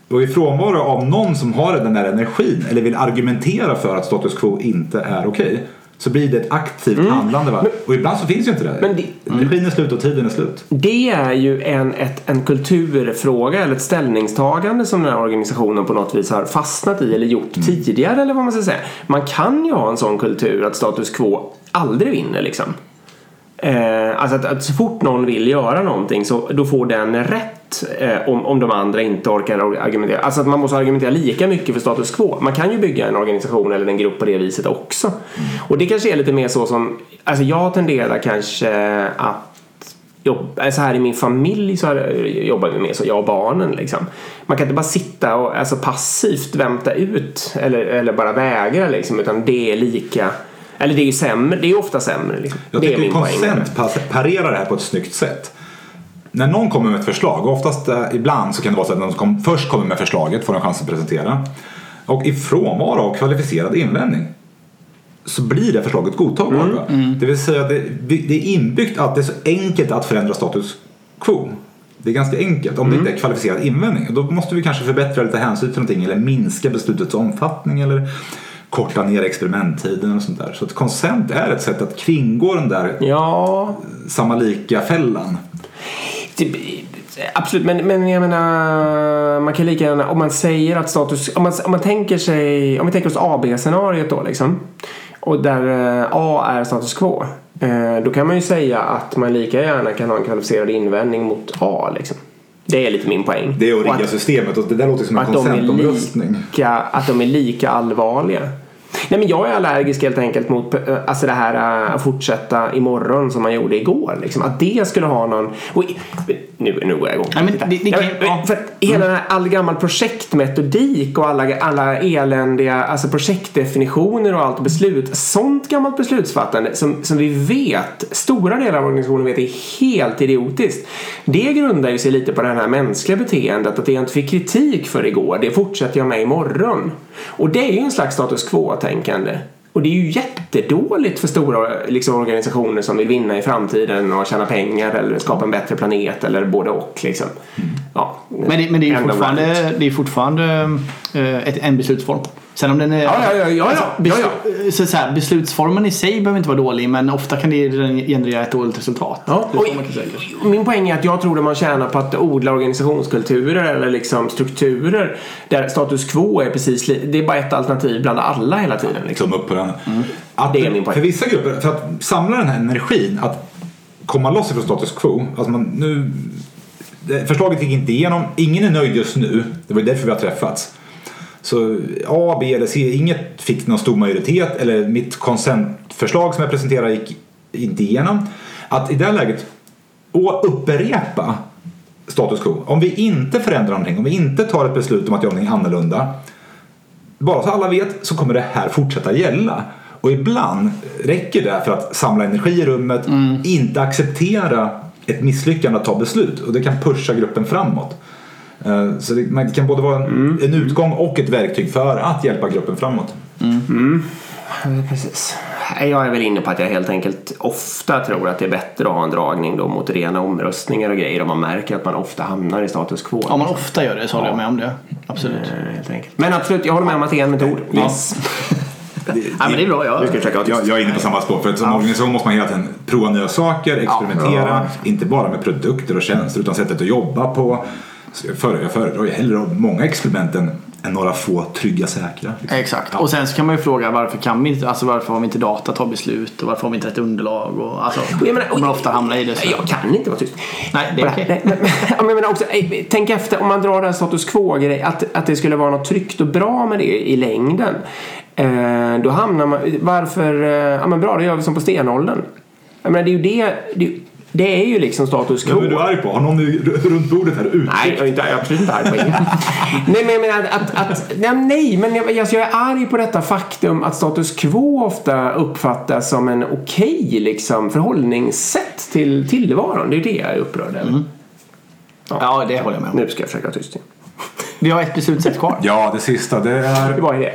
Och i frånvaro av någon som har den där energin eller vill argumentera för att status quo inte är okej så blir det ett aktivt handlande. Va? Och ibland så finns ju inte det. Mm. Men det- Energin är slut och tiden är slut. Det är ju en, ett, en kulturfråga eller ett ställningstagande som den här organisationen på något vis har fastnat i eller gjort tidigare eller vad man ska säga. Man kan ju ha en sån kultur att status quo aldrig vinner liksom. Eh, alltså att, att så fort någon vill göra någonting så då får den rätt eh, om, om de andra inte orkar argumentera. Alltså att man måste argumentera lika mycket för status quo. Man kan ju bygga en organisation eller en grupp på det viset också. Och det kanske är lite mer så som, alltså jag tenderar kanske att jobba, så här i min familj så här, jobbar vi med så, jag och barnen liksom. Man kan inte bara sitta och alltså, passivt vänta ut eller, eller bara vägra liksom utan det är lika eller det är ju sämre, det är ofta sämre. Liksom. Jag är tycker det. konsent pas- parerar det här på ett snyggt sätt. När någon kommer med ett förslag, och oftast eh, ibland så kan det vara så att någon som kom, först kommer med förslaget får en chans att presentera. Och i frånvaro av kvalificerad invändning så blir det förslaget godtagbart. va? Det vill säga det, det är inbyggt att det är så enkelt att förändra status quo. Det är ganska enkelt om det inte är kvalificerad invändning. Då måste vi kanske förbättra lite hänsyn till någonting eller minska beslutets omfattning eller korta ner experimenttiden och sånt där. Så att konsent är ett sätt att kringgå den där Ja, samma lika-fällan. Typ, Absolut, men, men jag menar man kan lika gärna om man säger att status om man, om man tänker sig om vi tänker oss AB-scenariot då liksom och där eh, A är status quo eh, då kan man ju säga att man lika gärna kan ha en kvalificerad invändning mot A liksom. Det är lite min poäng. Det är att rigga systemet och det där låter som en konsentomröstning. att de är lika allvarliga. Nej men jag är allergisk helt enkelt mot eh, alltså det här att fortsätta imorgon som man gjorde igår. Liksom. Att det skulle ha någon... Och, nu, nu går jag igång. Nej, men det- det kan- ja. För att hela den här all gammal projektmetodik och alla, alla eländiga alltså projektdefinitioner och allt beslut. Sånt gammalt beslutsfattande som, som vi vet, stora delar av organisationen vet är helt idiotiskt. Det grundar ju sig lite på det här mänskliga beteendet att det jag inte fick kritik för igår, det fortsätter jag med imorgon. Och det är ju en slags status quo-tänkande. Och det är ju jättedåligt för stora liksom, organisationer som vill vinna i framtiden och tjäna pengar eller skapa en bättre planet eller både och. Liksom. Ja, Men det, men det är fortfarande, det är fortfarande eh, ett, en beslutsform. Sen om den är... Ja, ja, ja, ja, alltså, ja, ja, Så, så här, beslutsformen i sig behöver inte vara dålig men ofta kan det generera ett dåligt resultat. Ja, det och säga. min poäng är att jag tror att man tjänar på att odla organisationskulturer eller liksom strukturer där status quo är precis det är bara ett alternativ bland alla hela tiden. Liksom. Tumme upp på den. Att, Det är min poäng. För vissa grupper, för att samla den här energin, att komma loss ifrån status quo. Alltså man, nu, förslaget gick inte igenom, ingen är nöjd just nu. Det var därför vi har träffats. Så A, B eller C, inget fick någon stor majoritet eller mitt konsentförslag som jag presenterade gick inte igenom. Att i det här läget och upprepa status quo. Om vi inte förändrar någonting, om vi inte tar ett beslut om att göra någonting annorlunda bara så alla vet så kommer det här fortsätta gälla. Och ibland räcker det för att samla energi i rummet, inte acceptera ett misslyckande att ta beslut och det kan pusha gruppen framåt. Eh, Så det, man- det kan både vara en, en utgång och ett verktyg för att hjälpa gruppen framåt. Precis. Nej, Jag är väl inne på att jag helt enkelt ofta tror att det är bättre att ha en dragning då mot rena omröstningar och grejer om man märker att man ofta hamnar i status quo. Om man ofta gör det så håller jag Ja. med om det. Absolut. Eh, helt enkelt. Men absolut, jag håller med om att det är en metod. Yes. Ja, men det är bra. Jag, jag. Jag, är inne på samma spår. För att som organisation måste man hela tiden prova nya saker, experimentera. Inte bara med produkter och tjänster utan sättet att jobba på. Så Jag föredrar, jag föredrar ju hellre många experiment än, än några få trygga säkra. liksom. Exakt. Och sen så kan man ju fråga varför kan vi inte, alltså varför har vi inte data att ta beslut och varför har vi inte rätt underlag och alltså. Och jag menar, om man ofta hamnar i det så. Jag kan inte vara tyst. Nej, det är okej. nej, men- ja, men jag menar också, tänk efter om man drar den här status quo-grej, att, att det skulle vara något tryggt och bra med det i längden. Eh, då hamnar man, varför, eh, ja men bra, det gör vi som på stenåldern. Jag menar, det är ju det, det, det är ju liksom status quo. Vem är du arg på? Har någon runt bordet här uttryckt? Nej, jag är, inte, jag är absolut inte arg på ingen. nej, men jag menar att... att nej, nej, men jag, alltså, jag är arg på detta faktum att status quo ofta uppfattas som en okej liksom, förhållningssätt till tillvaron. Det är det jag är upprörd över. Ja, det håller jag med om. Nu ska jag försöka vara tyst igen. Vi har ett beslutssätt kvar. Ja, det sista. Det är... Det var det.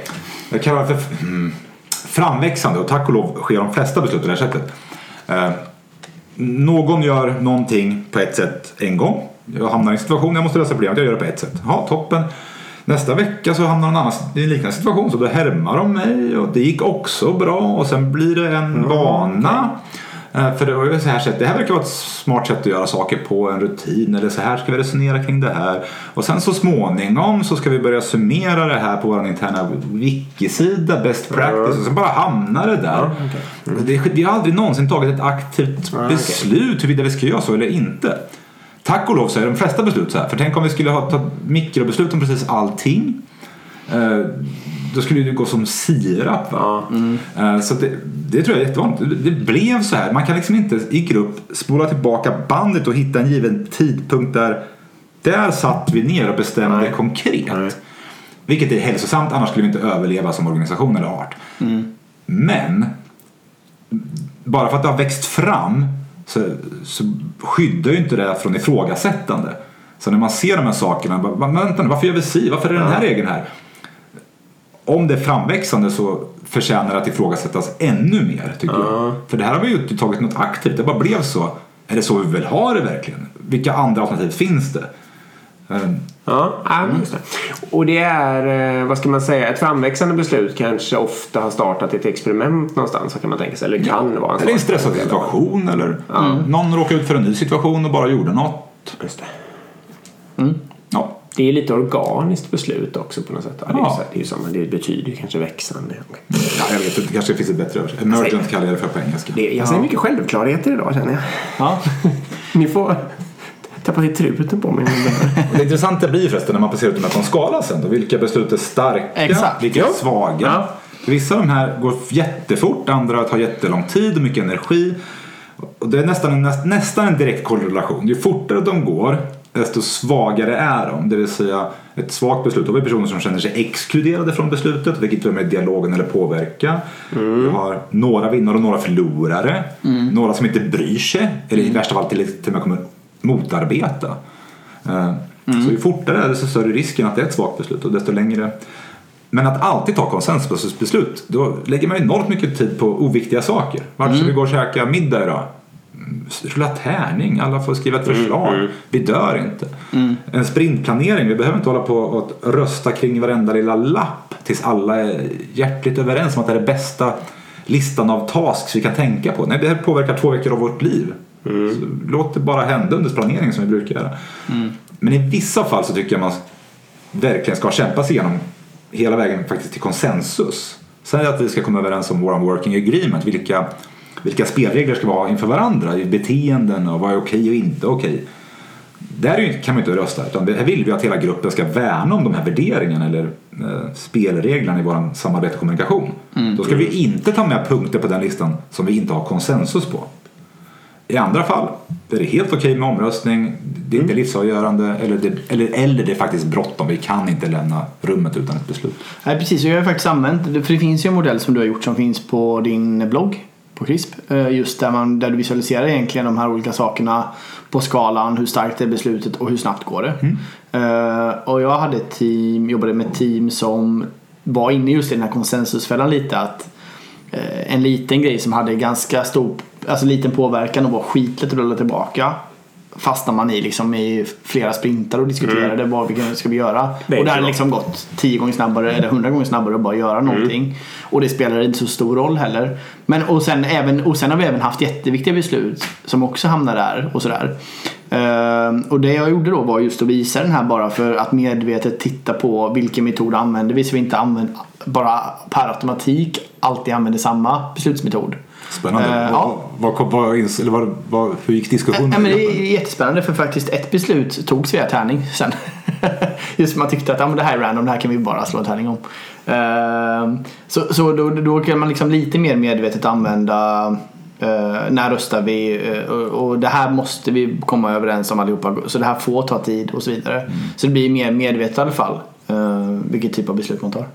Jag kallar det för mm, framväxande och tack och lov sker de flesta beslut på det här sättet. Eh, någon gör någonting på ett sätt en gång. Jag hamnar i en situation, jag måste lösa problemet, jag gör det på ett sätt. Ja, toppen. Nästa vecka så hamnar någon annan i en liknande situation så då härmar de mig och det gick också bra och sen blir det en vana. Eh, För det var ju så här sätt, det här verkar vara ett smart sätt att göra saker på, en rutin eller så här ska vi resonera kring det här. Och sen så småningom så ska vi börja summera det här på vår interna wiki-sida, best practice, och så bara hamnar det där. det, vi har aldrig någonsin tagit ett aktivt beslut huruvida vi ska göra så eller inte. Tack och lov så är de flesta beslut så här. För tänk om vi skulle ha tagit mikrobeslut om precis allting. Eh, då skulle det gå som sirap. Va? Eh, Så det, det tror jag är jättevanligt. Det- blev så här. Man kan liksom inte i grupp spola tillbaka bandet och hitta en given tidpunkt där där satt vi ner och bestämde Nej. konkret. Nej. Vilket är hälsosamt, annars skulle vi inte överleva som organisation eller art. Men bara för att det har växt fram så, så skyddar ju inte det från ifrågasättande. Så när man ser de här sakerna, bara, "Va- vänta nu, varför gör vi si? Varför är den här regeln här? Om det är framväxande så förtjänar det att ifrågasättas ännu mer tycker jag. För det här har vi ju inte tagit något aktivt, det bara blev så. Är det så vi vill ha det verkligen? vilka andra alternativ finns det? Eh, Ja, ja just det. Och det är, eh, vad ska man säga, ett framväxande beslut kanske ofta har startat ett experiment någonstans kan man tänka sig. Eller kan vara en Eller en stressad situation eller någon råkade ut för en ny situation och bara gjorde något. Just det. Ja, Det är lite organiskt beslut också på något sätt. Ja, det, är ju Ja. så, det, är ju samma, det betyder ju kanske växande. ja jag vet inte, det kanske finns ett bättre översätt. Emergent kallar jag det för på engelska. Det, jag ser mycket självklarheter idag känner jag. Ja. Ni får tappa till truten på mig. Det intressanta blir förresten när man placerar ut dem på en skala sen då. Vilka beslut är starka? Exakt. Vilka är Ja. svaga? Ja. Vissa av de här går jättefort, andra tar jättelång tid och mycket energi. Och det är nästan en, näst- nästan en direkt korrelation. Ju fortare de går, desto svagare är de. Det vill säga ett svagt beslut. Då har vi personer som känner sig exkluderade från beslutet, vilket är med dialogen eller påverka. Vi har några vinnare och några förlorare. Några som inte bryr sig, eller i värsta fall till, och med kommer motarbeta. Eh, Så ju fortare är det, desto större risken att det är ett svagt beslut och desto längre. Men att alltid ta konsensusbeslut, då lägger man enormt mycket tid på oviktiga saker. Varför ska vi gå och käka middag idag? Mm, Rulla tärning, alla får skriva ett förslag. Vi dör inte. En sprintplanering, vi behöver inte hålla på och rösta kring varenda lilla lapp tills alla är hjärtligt överens om att det är det bästa listan av tasks vi kan tänka på. Nej, det här påverkar två veckor av vårt liv. Så låt det bara hända under planering som vi brukar göra. Men i vissa fall så tycker jag man verkligen ska kämpa sig igenom hela vägen faktiskt till konsensus. Säg att vi ska komma överens om vår working agreement. Vilka, vilka spelregler ska vi ha inför varandra i beteenden och vad är okej och inte okej. Där kan man ju inte rösta utan här vill vi att hela gruppen ska värna om de här värderingarna eller eh, spelreglerna i vår samarbete och kommunikation. Då ska vi inte ta med punkter på den listan som vi inte har konsensus på. I andra fall är det helt okej med omröstning, det är inte livsavgörande eller det, eller, eller det är faktiskt bråttom, vi kan inte lämna rummet utan ett beslut. Nej precis, och jag har faktiskt använt, för det finns ju en modell som du har gjort som finns på din blogg på CRISP. Eh, Just där, man, där du visualiserar egentligen de här olika sakerna på skalan, hur starkt är beslutet och hur snabbt går det. Eh, Och jag hade ett team, jobbade med ett team som var inne just i den här konsensusfällan lite att eh, en liten grej som hade ganska stor, alltså liten påverkan och var skitlätt att rulla tillbaka fastnar man i liksom i flera sprintar och diskuterade vad vi ska vi göra. Det och det hade bra. liksom gått tio gånger snabbare eller hundra gånger snabbare att bara göra någonting. Och det spelar inte så stor roll heller. Men och sen, även, och sen har vi även haft jätteviktiga beslut som också hamnar där och sådär. Ehm, och det jag gjorde då var just att visa den här bara för att medvetet titta på vilken metod använder vi så vi inte använder bara per automatik alltid använder samma beslutsmetod. Spännande. Eh, ja. vad, vad, eller vad, vad, hur gick diskussionen? Ja, men det är jättespännande för faktiskt ett beslut togs via tärning sen. Just man tyckte att ja, men det här är random, det här kan vi bara slå en tärning om. Ehm, så så då, då kan man liksom lite mer medvetet använda eh, när röstar vi eh, och, det här måste vi komma överens om allihopa. Så det här får ta tid och så vidare. Så det blir mer medvetet i alla fall. Uh, vilket typ av beslut man tar.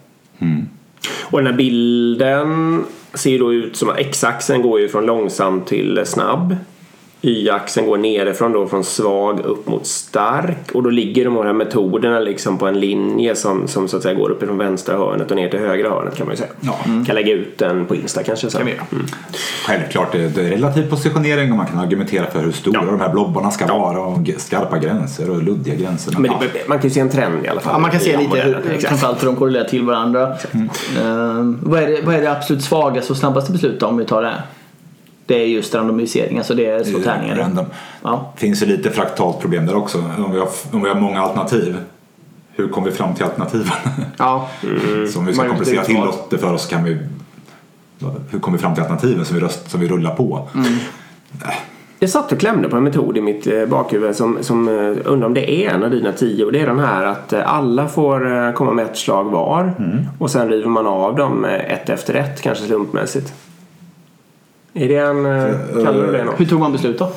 Och den här bilden ser ju då ut som att x-axeln går ju från långsam till snabb. Y-axeln går nerifrån då från svag upp mot stark och då ligger de här metoderna liksom på en linje som, som så att säga går uppifrån vänstra hörnet och ner till högra hörnet kan man ju säga. Ja. Kan lägga ut den på Insta kanske sen. Kan vi göra. Självklart, det är relativ positionering och man kan argumentera för hur stora Ja. de här blobbarna ska vara och skarpa gränser och luddiga gränser. Men ja. det, man kan ju se en trend i alla fall. Ja, man kan se lite hur, framförallt hur de korrelerar till varandra. Ehm, vad, är det, vad är det absolut svagaste och snabbaste beslutet om vi tar det? Det är just randomisering, alltså det är slå tärningar. Random. Ja. finns ju lite fraktalt problem där också. Om vi har, om vi har många alternativ, hur kommer vi fram till alternativen? Ja. så om vi ska komplicera till oss det för oss kan vi hur kommer vi fram till alternativen som vi, röst, som vi rullar på? Jag satt och klämde på en metod i mitt eh, bakhuvud som, som eh, undrar om det är en av dina tio. Och det är den här att eh, alla får komma med ett slag var. Och sen river man av dem ett efter ett, kanske slumpmässigt. Är det en... eh, Kallar du det något? Hur tog man beslut då?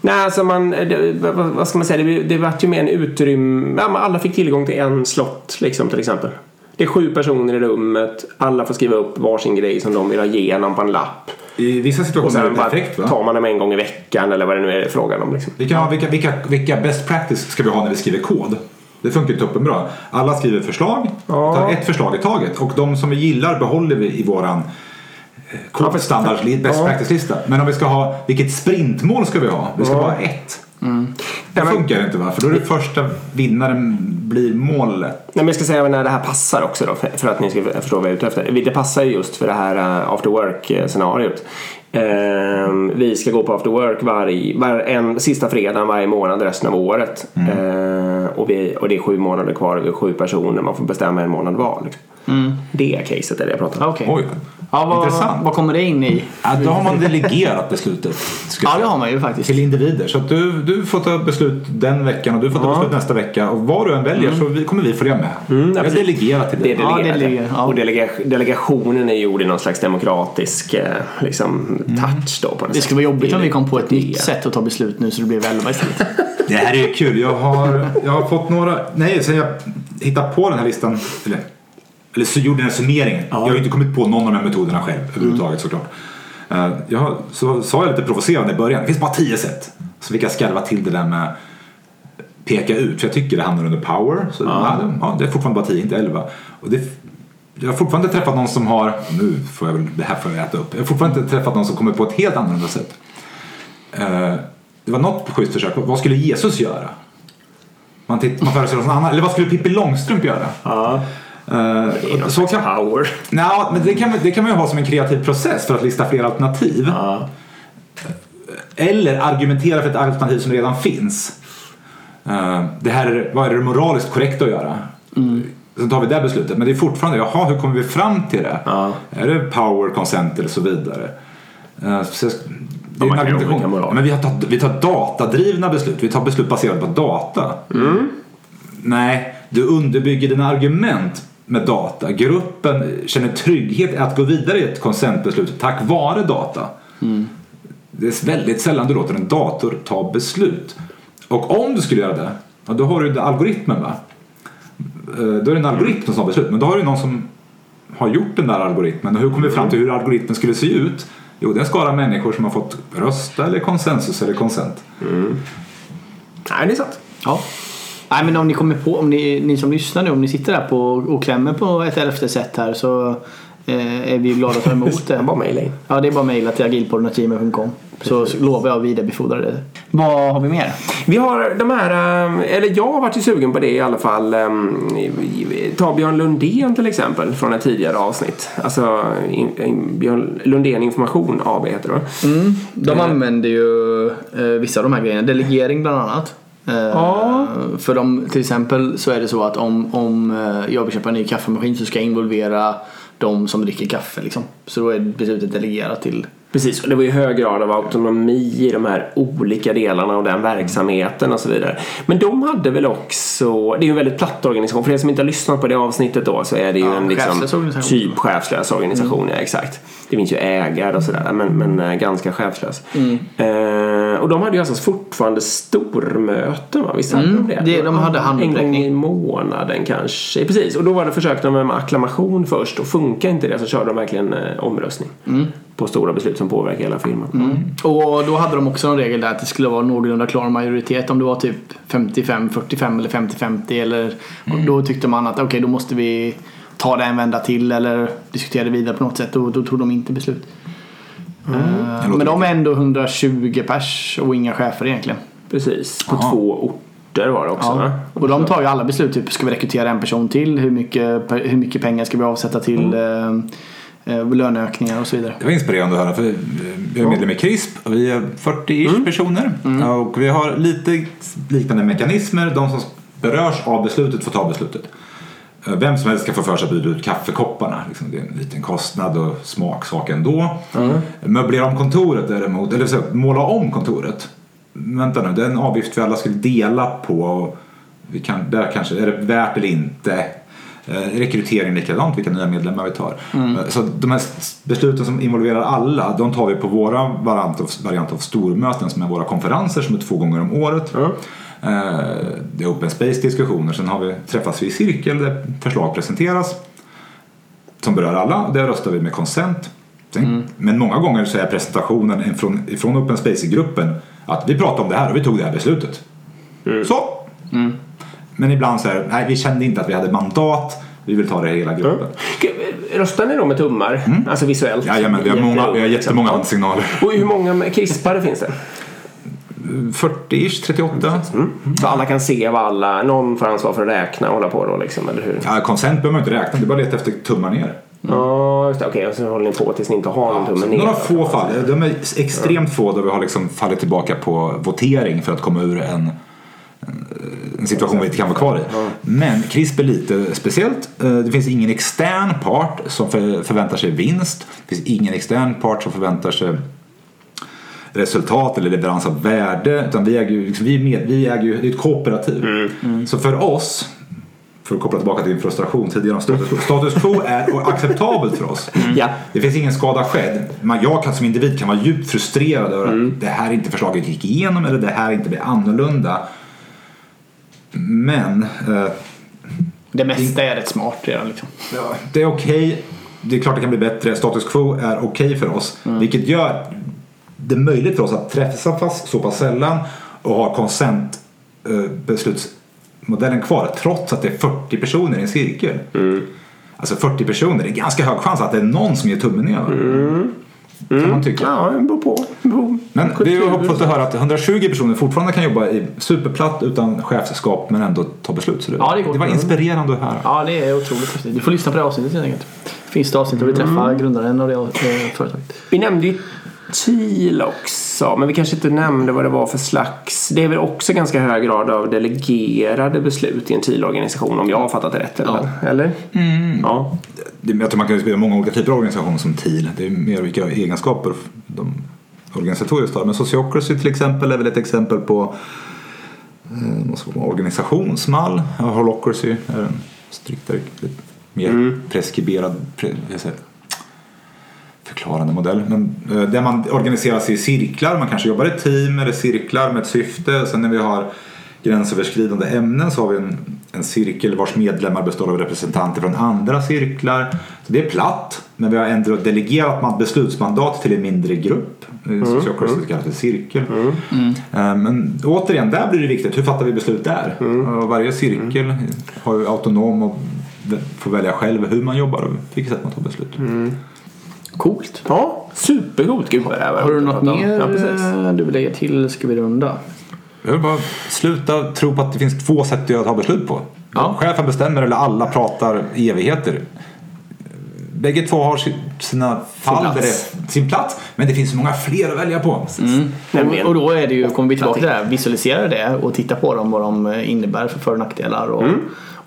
Nej, alltså man... Det, vad, vad ska man säga? Det, det vart ju mer en utrymme... Ja, alla fick tillgång till en slott, liksom, till exempel. Det är sju personer i rummet. Alla får skriva upp varsin grej som de vill ha igenom på en lapp. I vissa situationer är det perfekt. Va? tar man dem en gång i veckan eller vad det nu är frågan om. Liksom. Vi kan ha, vilka, vilka, vilka best practice ska vi ha när vi skriver kod? Det funkar ju toppenbra. Alla skriver förslag, Ja. tar ett förslag i taget och de som vi gillar behåller vi i våran eh, Ja, för- kodstandard best Ja. practice-lista. Men om vi ska ha, vilket sprintmål ska vi ha? Vi ska Ja. bara ha ett. Det funkar inte va? För då är det första vinnaren blir målet. Nej, men jag ska säga när det här passar också då, för, att ni ska förstå vad jag är ute efter. Det passar ju just för det här uh, after work-scenariot. Uh, vi ska gå på after work varje, var, en, sista fredagen varje månad resten av året. Uh, och, vi, och det är sju månader kvar, vi är sju personer, man får bestämma en månad var. Liksom. Det caset är det jag pratar om. Okej. Oj. Ja, vad, Intressant. vad kommer det in i? Ja, då har man delegerat beslutet. Ja, det har man ju faktiskt. Till individer. Så att du, du får ta beslut den veckan och du får ta beslut nästa vecka. Och vad du än väljer så vi, kommer vi följa med. Mm, ja, jag delegerar till Det dig. är Ja, delegerat. delegerat, ja. Och delega, delegationen är gjord i någon slags demokratisk eh, liksom, touch då. På Det skulle vara jobbigt om vi kom på ett Det- nytt sätt att ta beslut nu så det blev 11 istället. Det här är ju kul. Jag har, jag har fått några... Nej, sen jag hittade på den här listan. Eller, eller så gjorde den här summeringen. Jag har ju inte kommit på någon av de här metoderna själv överhuvudtaget såklart. Eh, Jag så sa jag lite provocerande i början. Det finns bara tio sätt. Så fick jag skarva till det där med peka ut. För jag tycker det hamnar under power. Så ja. det, ja, det är fortfarande bara tio, inte elva. Och det, jag har fortfarande inte träffat någon som har... Nu får jag väl... Det här får jag äta upp. Jag har fortfarande inte träffat någon som kommer på ett helt annorlunda sätt. Eh, det var något schysst försök. Vad skulle Jesus göra? Man, titt, man föreställer sig någon annan. Eller vad skulle Pippi Långstrump göra? Ja, Någon så kan, power. Nja, men det, kan, man- det kan man ju ha som en kreativ process för att lista fler alternativ. Ja. Eller argumentera för ett alternativ som redan finns. Eh, det här är, vad är det moraliskt korrekt att göra? Så tar vi det beslutet. Men det är fortfarande, jaha, hur kommer vi fram till det? Ja. Är det power, consent eller så vidare? Eh, så det är man en argumentation. Men vi, har tagit, vi tar datadrivna beslut. Vi tar beslut baserade på data. Nej, du underbygger dina argument med data. Gruppen känner trygghet att gå vidare i ett konsentbeslut tack vare data. Det är väldigt sällan du låter en dator ta beslut. Och om du skulle göra det, då har du algoritmen va? Eh, Då är det en algoritm som tar beslut. Men då har du någon som har gjort den där algoritmen. Och hur kommer vi fram till hur algoritmen skulle se ut? Jo, det är en skara människor som har fått rösta eller konsensus eller konsent. Nej, det är sant. Ja. Nej men om ni kommer på, om ni, ni som lyssnar nu, om ni sitter där på och klämmer på ett elfte sätt här så eh, är vi glada att ta emot det. Bara mejla in. Ja det är bara mejla till agilpodden.gmail.com så lovar jag att vidarebefordra det. Vad har vi mer? Vi har de här, eh, eller jag har varit sugen på det i alla fall. eh, Ta Björn Lundén till exempel från ett tidigare avsnitt. Alltså Björn Lundén Information AB heter det. Mm, de använder ju eh, vissa av de här grejerna. Delegering bland annat. Ja. Eh, för de, till exempel så är det så att om, om eh, jag vill köpa en ny kaffemaskin så ska jag involvera de som dricker kaffe. Liksom. Så då är beslutet delegerat till Precis, och det var ju hög grad av autonomi i de här olika delarna av den verksamheten och så vidare. Men de hade väl också, det är ju en väldigt platt organisation. För er som inte har lyssnat på det avsnittet då så är det ju Ja, en liksom, typ chefslös organisation. Ja, exakt. Det finns ju ägare och sådär men, men eh, ganska chefslös. Eh, och de hade ju alltså fortfarande stormöten va? Visst hade de det? det- de hade En handräckning. gång i månaden kanske. Precis, och då var det försökte de med acklamation först och funkar inte det så körde de verkligen eh, omröstning. På stora beslut som påverkar hela firman. Och då hade de också en regel där att det skulle vara någorlunda klar majoritet. Om det var typ 55-45 eller 50-50 eller och då tyckte man att okej då måste vi ta det en vända till eller diskutera det vidare på något sätt. Då, då tog de inte beslut. Eh, men de är ändå 120 pers och inga chefer egentligen. Precis, på Aha. två orter var det också va? Ja. Och de tar ju alla beslut. Typ, ska vi rekrytera en person till? Hur mycket, hur mycket pengar ska vi avsätta till eh, eh, löneökningar och så vidare. Det var inspirerande att höra för eh, jag är medlem i CRISP och vi är 40-ish personer. Och vi har lite liknande mekanismer. De som berörs av beslutet får ta beslutet. Eh, Vem som helst ska få för sig att byta ut kaffekopparna. Liksom, det är en liten kostnad och smaksak ändå. Möblera om kontoret däremot, eller så, måla om kontoret. Vänta nu, det är en avgift vi alla skulle dela på. Och vi kan, där kanske, är det värt eller inte? Eh, rekrytering likadant, vilka nya medlemmar vi tar. Eh, Så de här besluten som involverar alla, de tar vi på våra variant av, variant av stormöten som är våra konferenser som är två gånger om året. Eh, Det är open space diskussioner, sen har vi träffas vi i cirkel där förslag presenteras som berör alla. Där röstar vi med konsent. Sen, Men många gånger så är presentationen från, från Open Space-gruppen att vi pratade om det här och vi tog det här beslutet. Så! Men ibland så är det, nej vi kände inte att vi hade mandat, vi vill ta det hela gruppen. Röstar ni då med tummar? Alltså visuellt? Jajamän, vi har, många, vi har jättemånga handsignaler. Och hur många krispare finns det? 40-ish, 38. Så alla kan se vad alla, någon får ansvar för att räkna och hålla på då liksom, eller hur? Ja, konsent behöver man inte räkna, det är bara att leta efter tummar ner. Ja, just det. Okej, och så håller ni på tills ni inte har någon tumme ner. Några få fall, de är extremt få där vi har liksom fallit tillbaka på votering för att komma ur en, en situation vi inte kan vara kvar i. Men CRISP är lite speciellt. Eh, Det finns ingen extern part som för, förväntar sig vinst. Det finns ingen extern part som förväntar sig resultat eller leverans av värde. Utan vi äger ju, liksom, vi är med, vi äger ju, det är ett kooperativ. Så för oss, för att koppla tillbaka till din frustration tidigare om status quo. Status quo är acceptabelt för oss. Ja. Det finns ingen skada skedd. Men jag kan som individ kan vara djupt frustrerad över att det här inte förslaget gick igenom eller det här inte blir annorlunda. Men eh, Det mesta är rätt smart redan liksom. Ja, det är okej. Det är klart det kan bli bättre. Status quo är okej för oss. Vilket gör det möjligt för oss att träffas så pass sällan och ha konsent eh, beslutsmodellen kvar trots att det är 40 personer i en cirkel. Alltså 40 personer, det är ganska hög chans att det är någon som ger tummen ner. Va? Kan man tycka. Ja, det beror på. Beror. Men det är ju hoppfullt att höra att 120 personer fortfarande kan jobba i superplatt utan chefskap men ändå ta beslut. Så det, Ja, det går. det var inspirerande att höra. Ja, det är otroligt häftigt. Du får lyssna på det avsnittet helt enkelt. Finns det avsnitt där vi träffar grundaren av det företaget. Vi nämnde ju TIL också, men vi kanske inte nämnde vad det var för slags. Det är väl också ganska hög grad av delegerade beslut i en TIL-organisation om jag har fattat det rätt. Eller? eller? Ja. Det- Jag tror man kan beskriva många olika typer av organisationer som TIL. Det är mer vilka egenskaper de organisatoriskt har. Men Sociocracy till exempel är väl ett exempel på eh, ska man, organisationsmall. Ja, Holocracy är en striktare, mer preskriberad pre, säger, förklarande modell. Men eh, där man organiserar sig i cirklar. Man kanske jobbar i team eller cirklar med ett syfte. Sen när vi har gränsöverskridande ämnen så har vi en, en cirkel vars medlemmar består av representanter från andra cirklar. Så det är platt, men vi har ändå delegerat man- beslutsmandat till en mindre grupp. Mm. Sociocracy kallas för cirkel. Eh, Men återigen, där blir det viktigt. Hur fattar vi beslut där? Och varje cirkel har ju autonom och får välja själv hur man jobbar och vilket sätt man tar beslut. Coolt. ja, supercoolt. Här var Har du något mer Ja, precis. eh, du vill lägga till? Ska vi runda? Jag vill bara sluta tro på att det finns två sätt att ta beslut på. Ja. Chefen bestämmer eller alla pratar i evigheter. Bägge två har si- sina fall där plats. det sin plats. Men det finns så många fler att välja på. Nämligen. Och, och då är det ju, kommer vi tillbaka till det här, visualisera det och titta på dem vad de innebär för för och nackdelar. Och,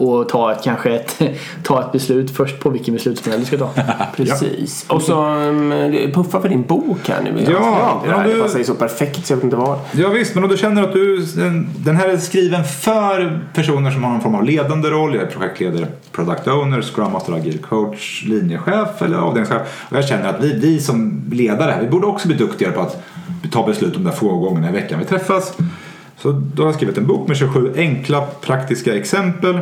och ta ett, kanske ett, ta ett beslut först på vilken beslutsmodell du ska ta. Precis. Och så um, puffa för din bok här nu. Ja, det, här, om du- det passar ju så perfekt så jag vet inte vad. Ja visst, men om du känner att du, den här är skriven för personer som har någon form av ledande roll. Jag är projektledare, product owner, scrum master, agil coach, linjechef eller avdelningschef. Och jag känner att vi, vi som ledare här, vi borde också bli duktigare på att ta beslut om de där få gångerna i veckan vi träffas. Så då har jag skrivit en bok med 27 enkla praktiska exempel.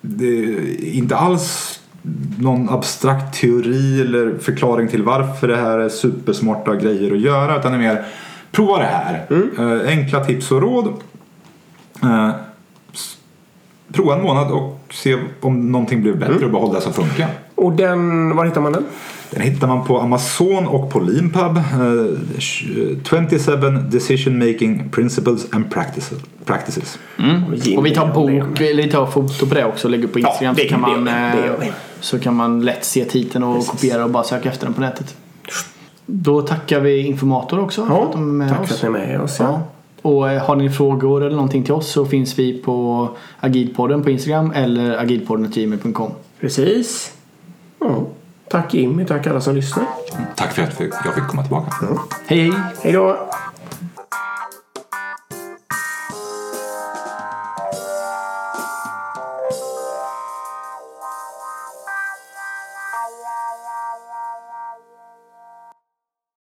Det är inte alls någon abstrakt teori eller förklaring till varför det här är supersmarta grejer att göra utan det är mer prova det här. Eh, enkla tips och råd. Eh, prova en månad och se om någonting blir bättre och behålla det som funkar. Och den, var hittar man den? Den hittar man på Amazon och på Leanpub. Eh, 27 Decision Making Principles and Practices. practices. Och vi tar bok, eller vi tar foto på det också och lägger upp på Instagram det så, kan man, eh, så kan man lätt se titeln och kopiera och bara söka efter den på nätet. Då tackar vi Informator också för att de är med tack för oss. att ni är med oss. Ja. Ja. Och eh, har ni frågor eller någonting till oss så finns vi på agilpodden på Instagram eller agilpodden.gmail.com. Precis. Ja. Tack Jimmy, tack alla som lyssnar. Tack för att jag fick komma tillbaka. Hej hej! Hej då!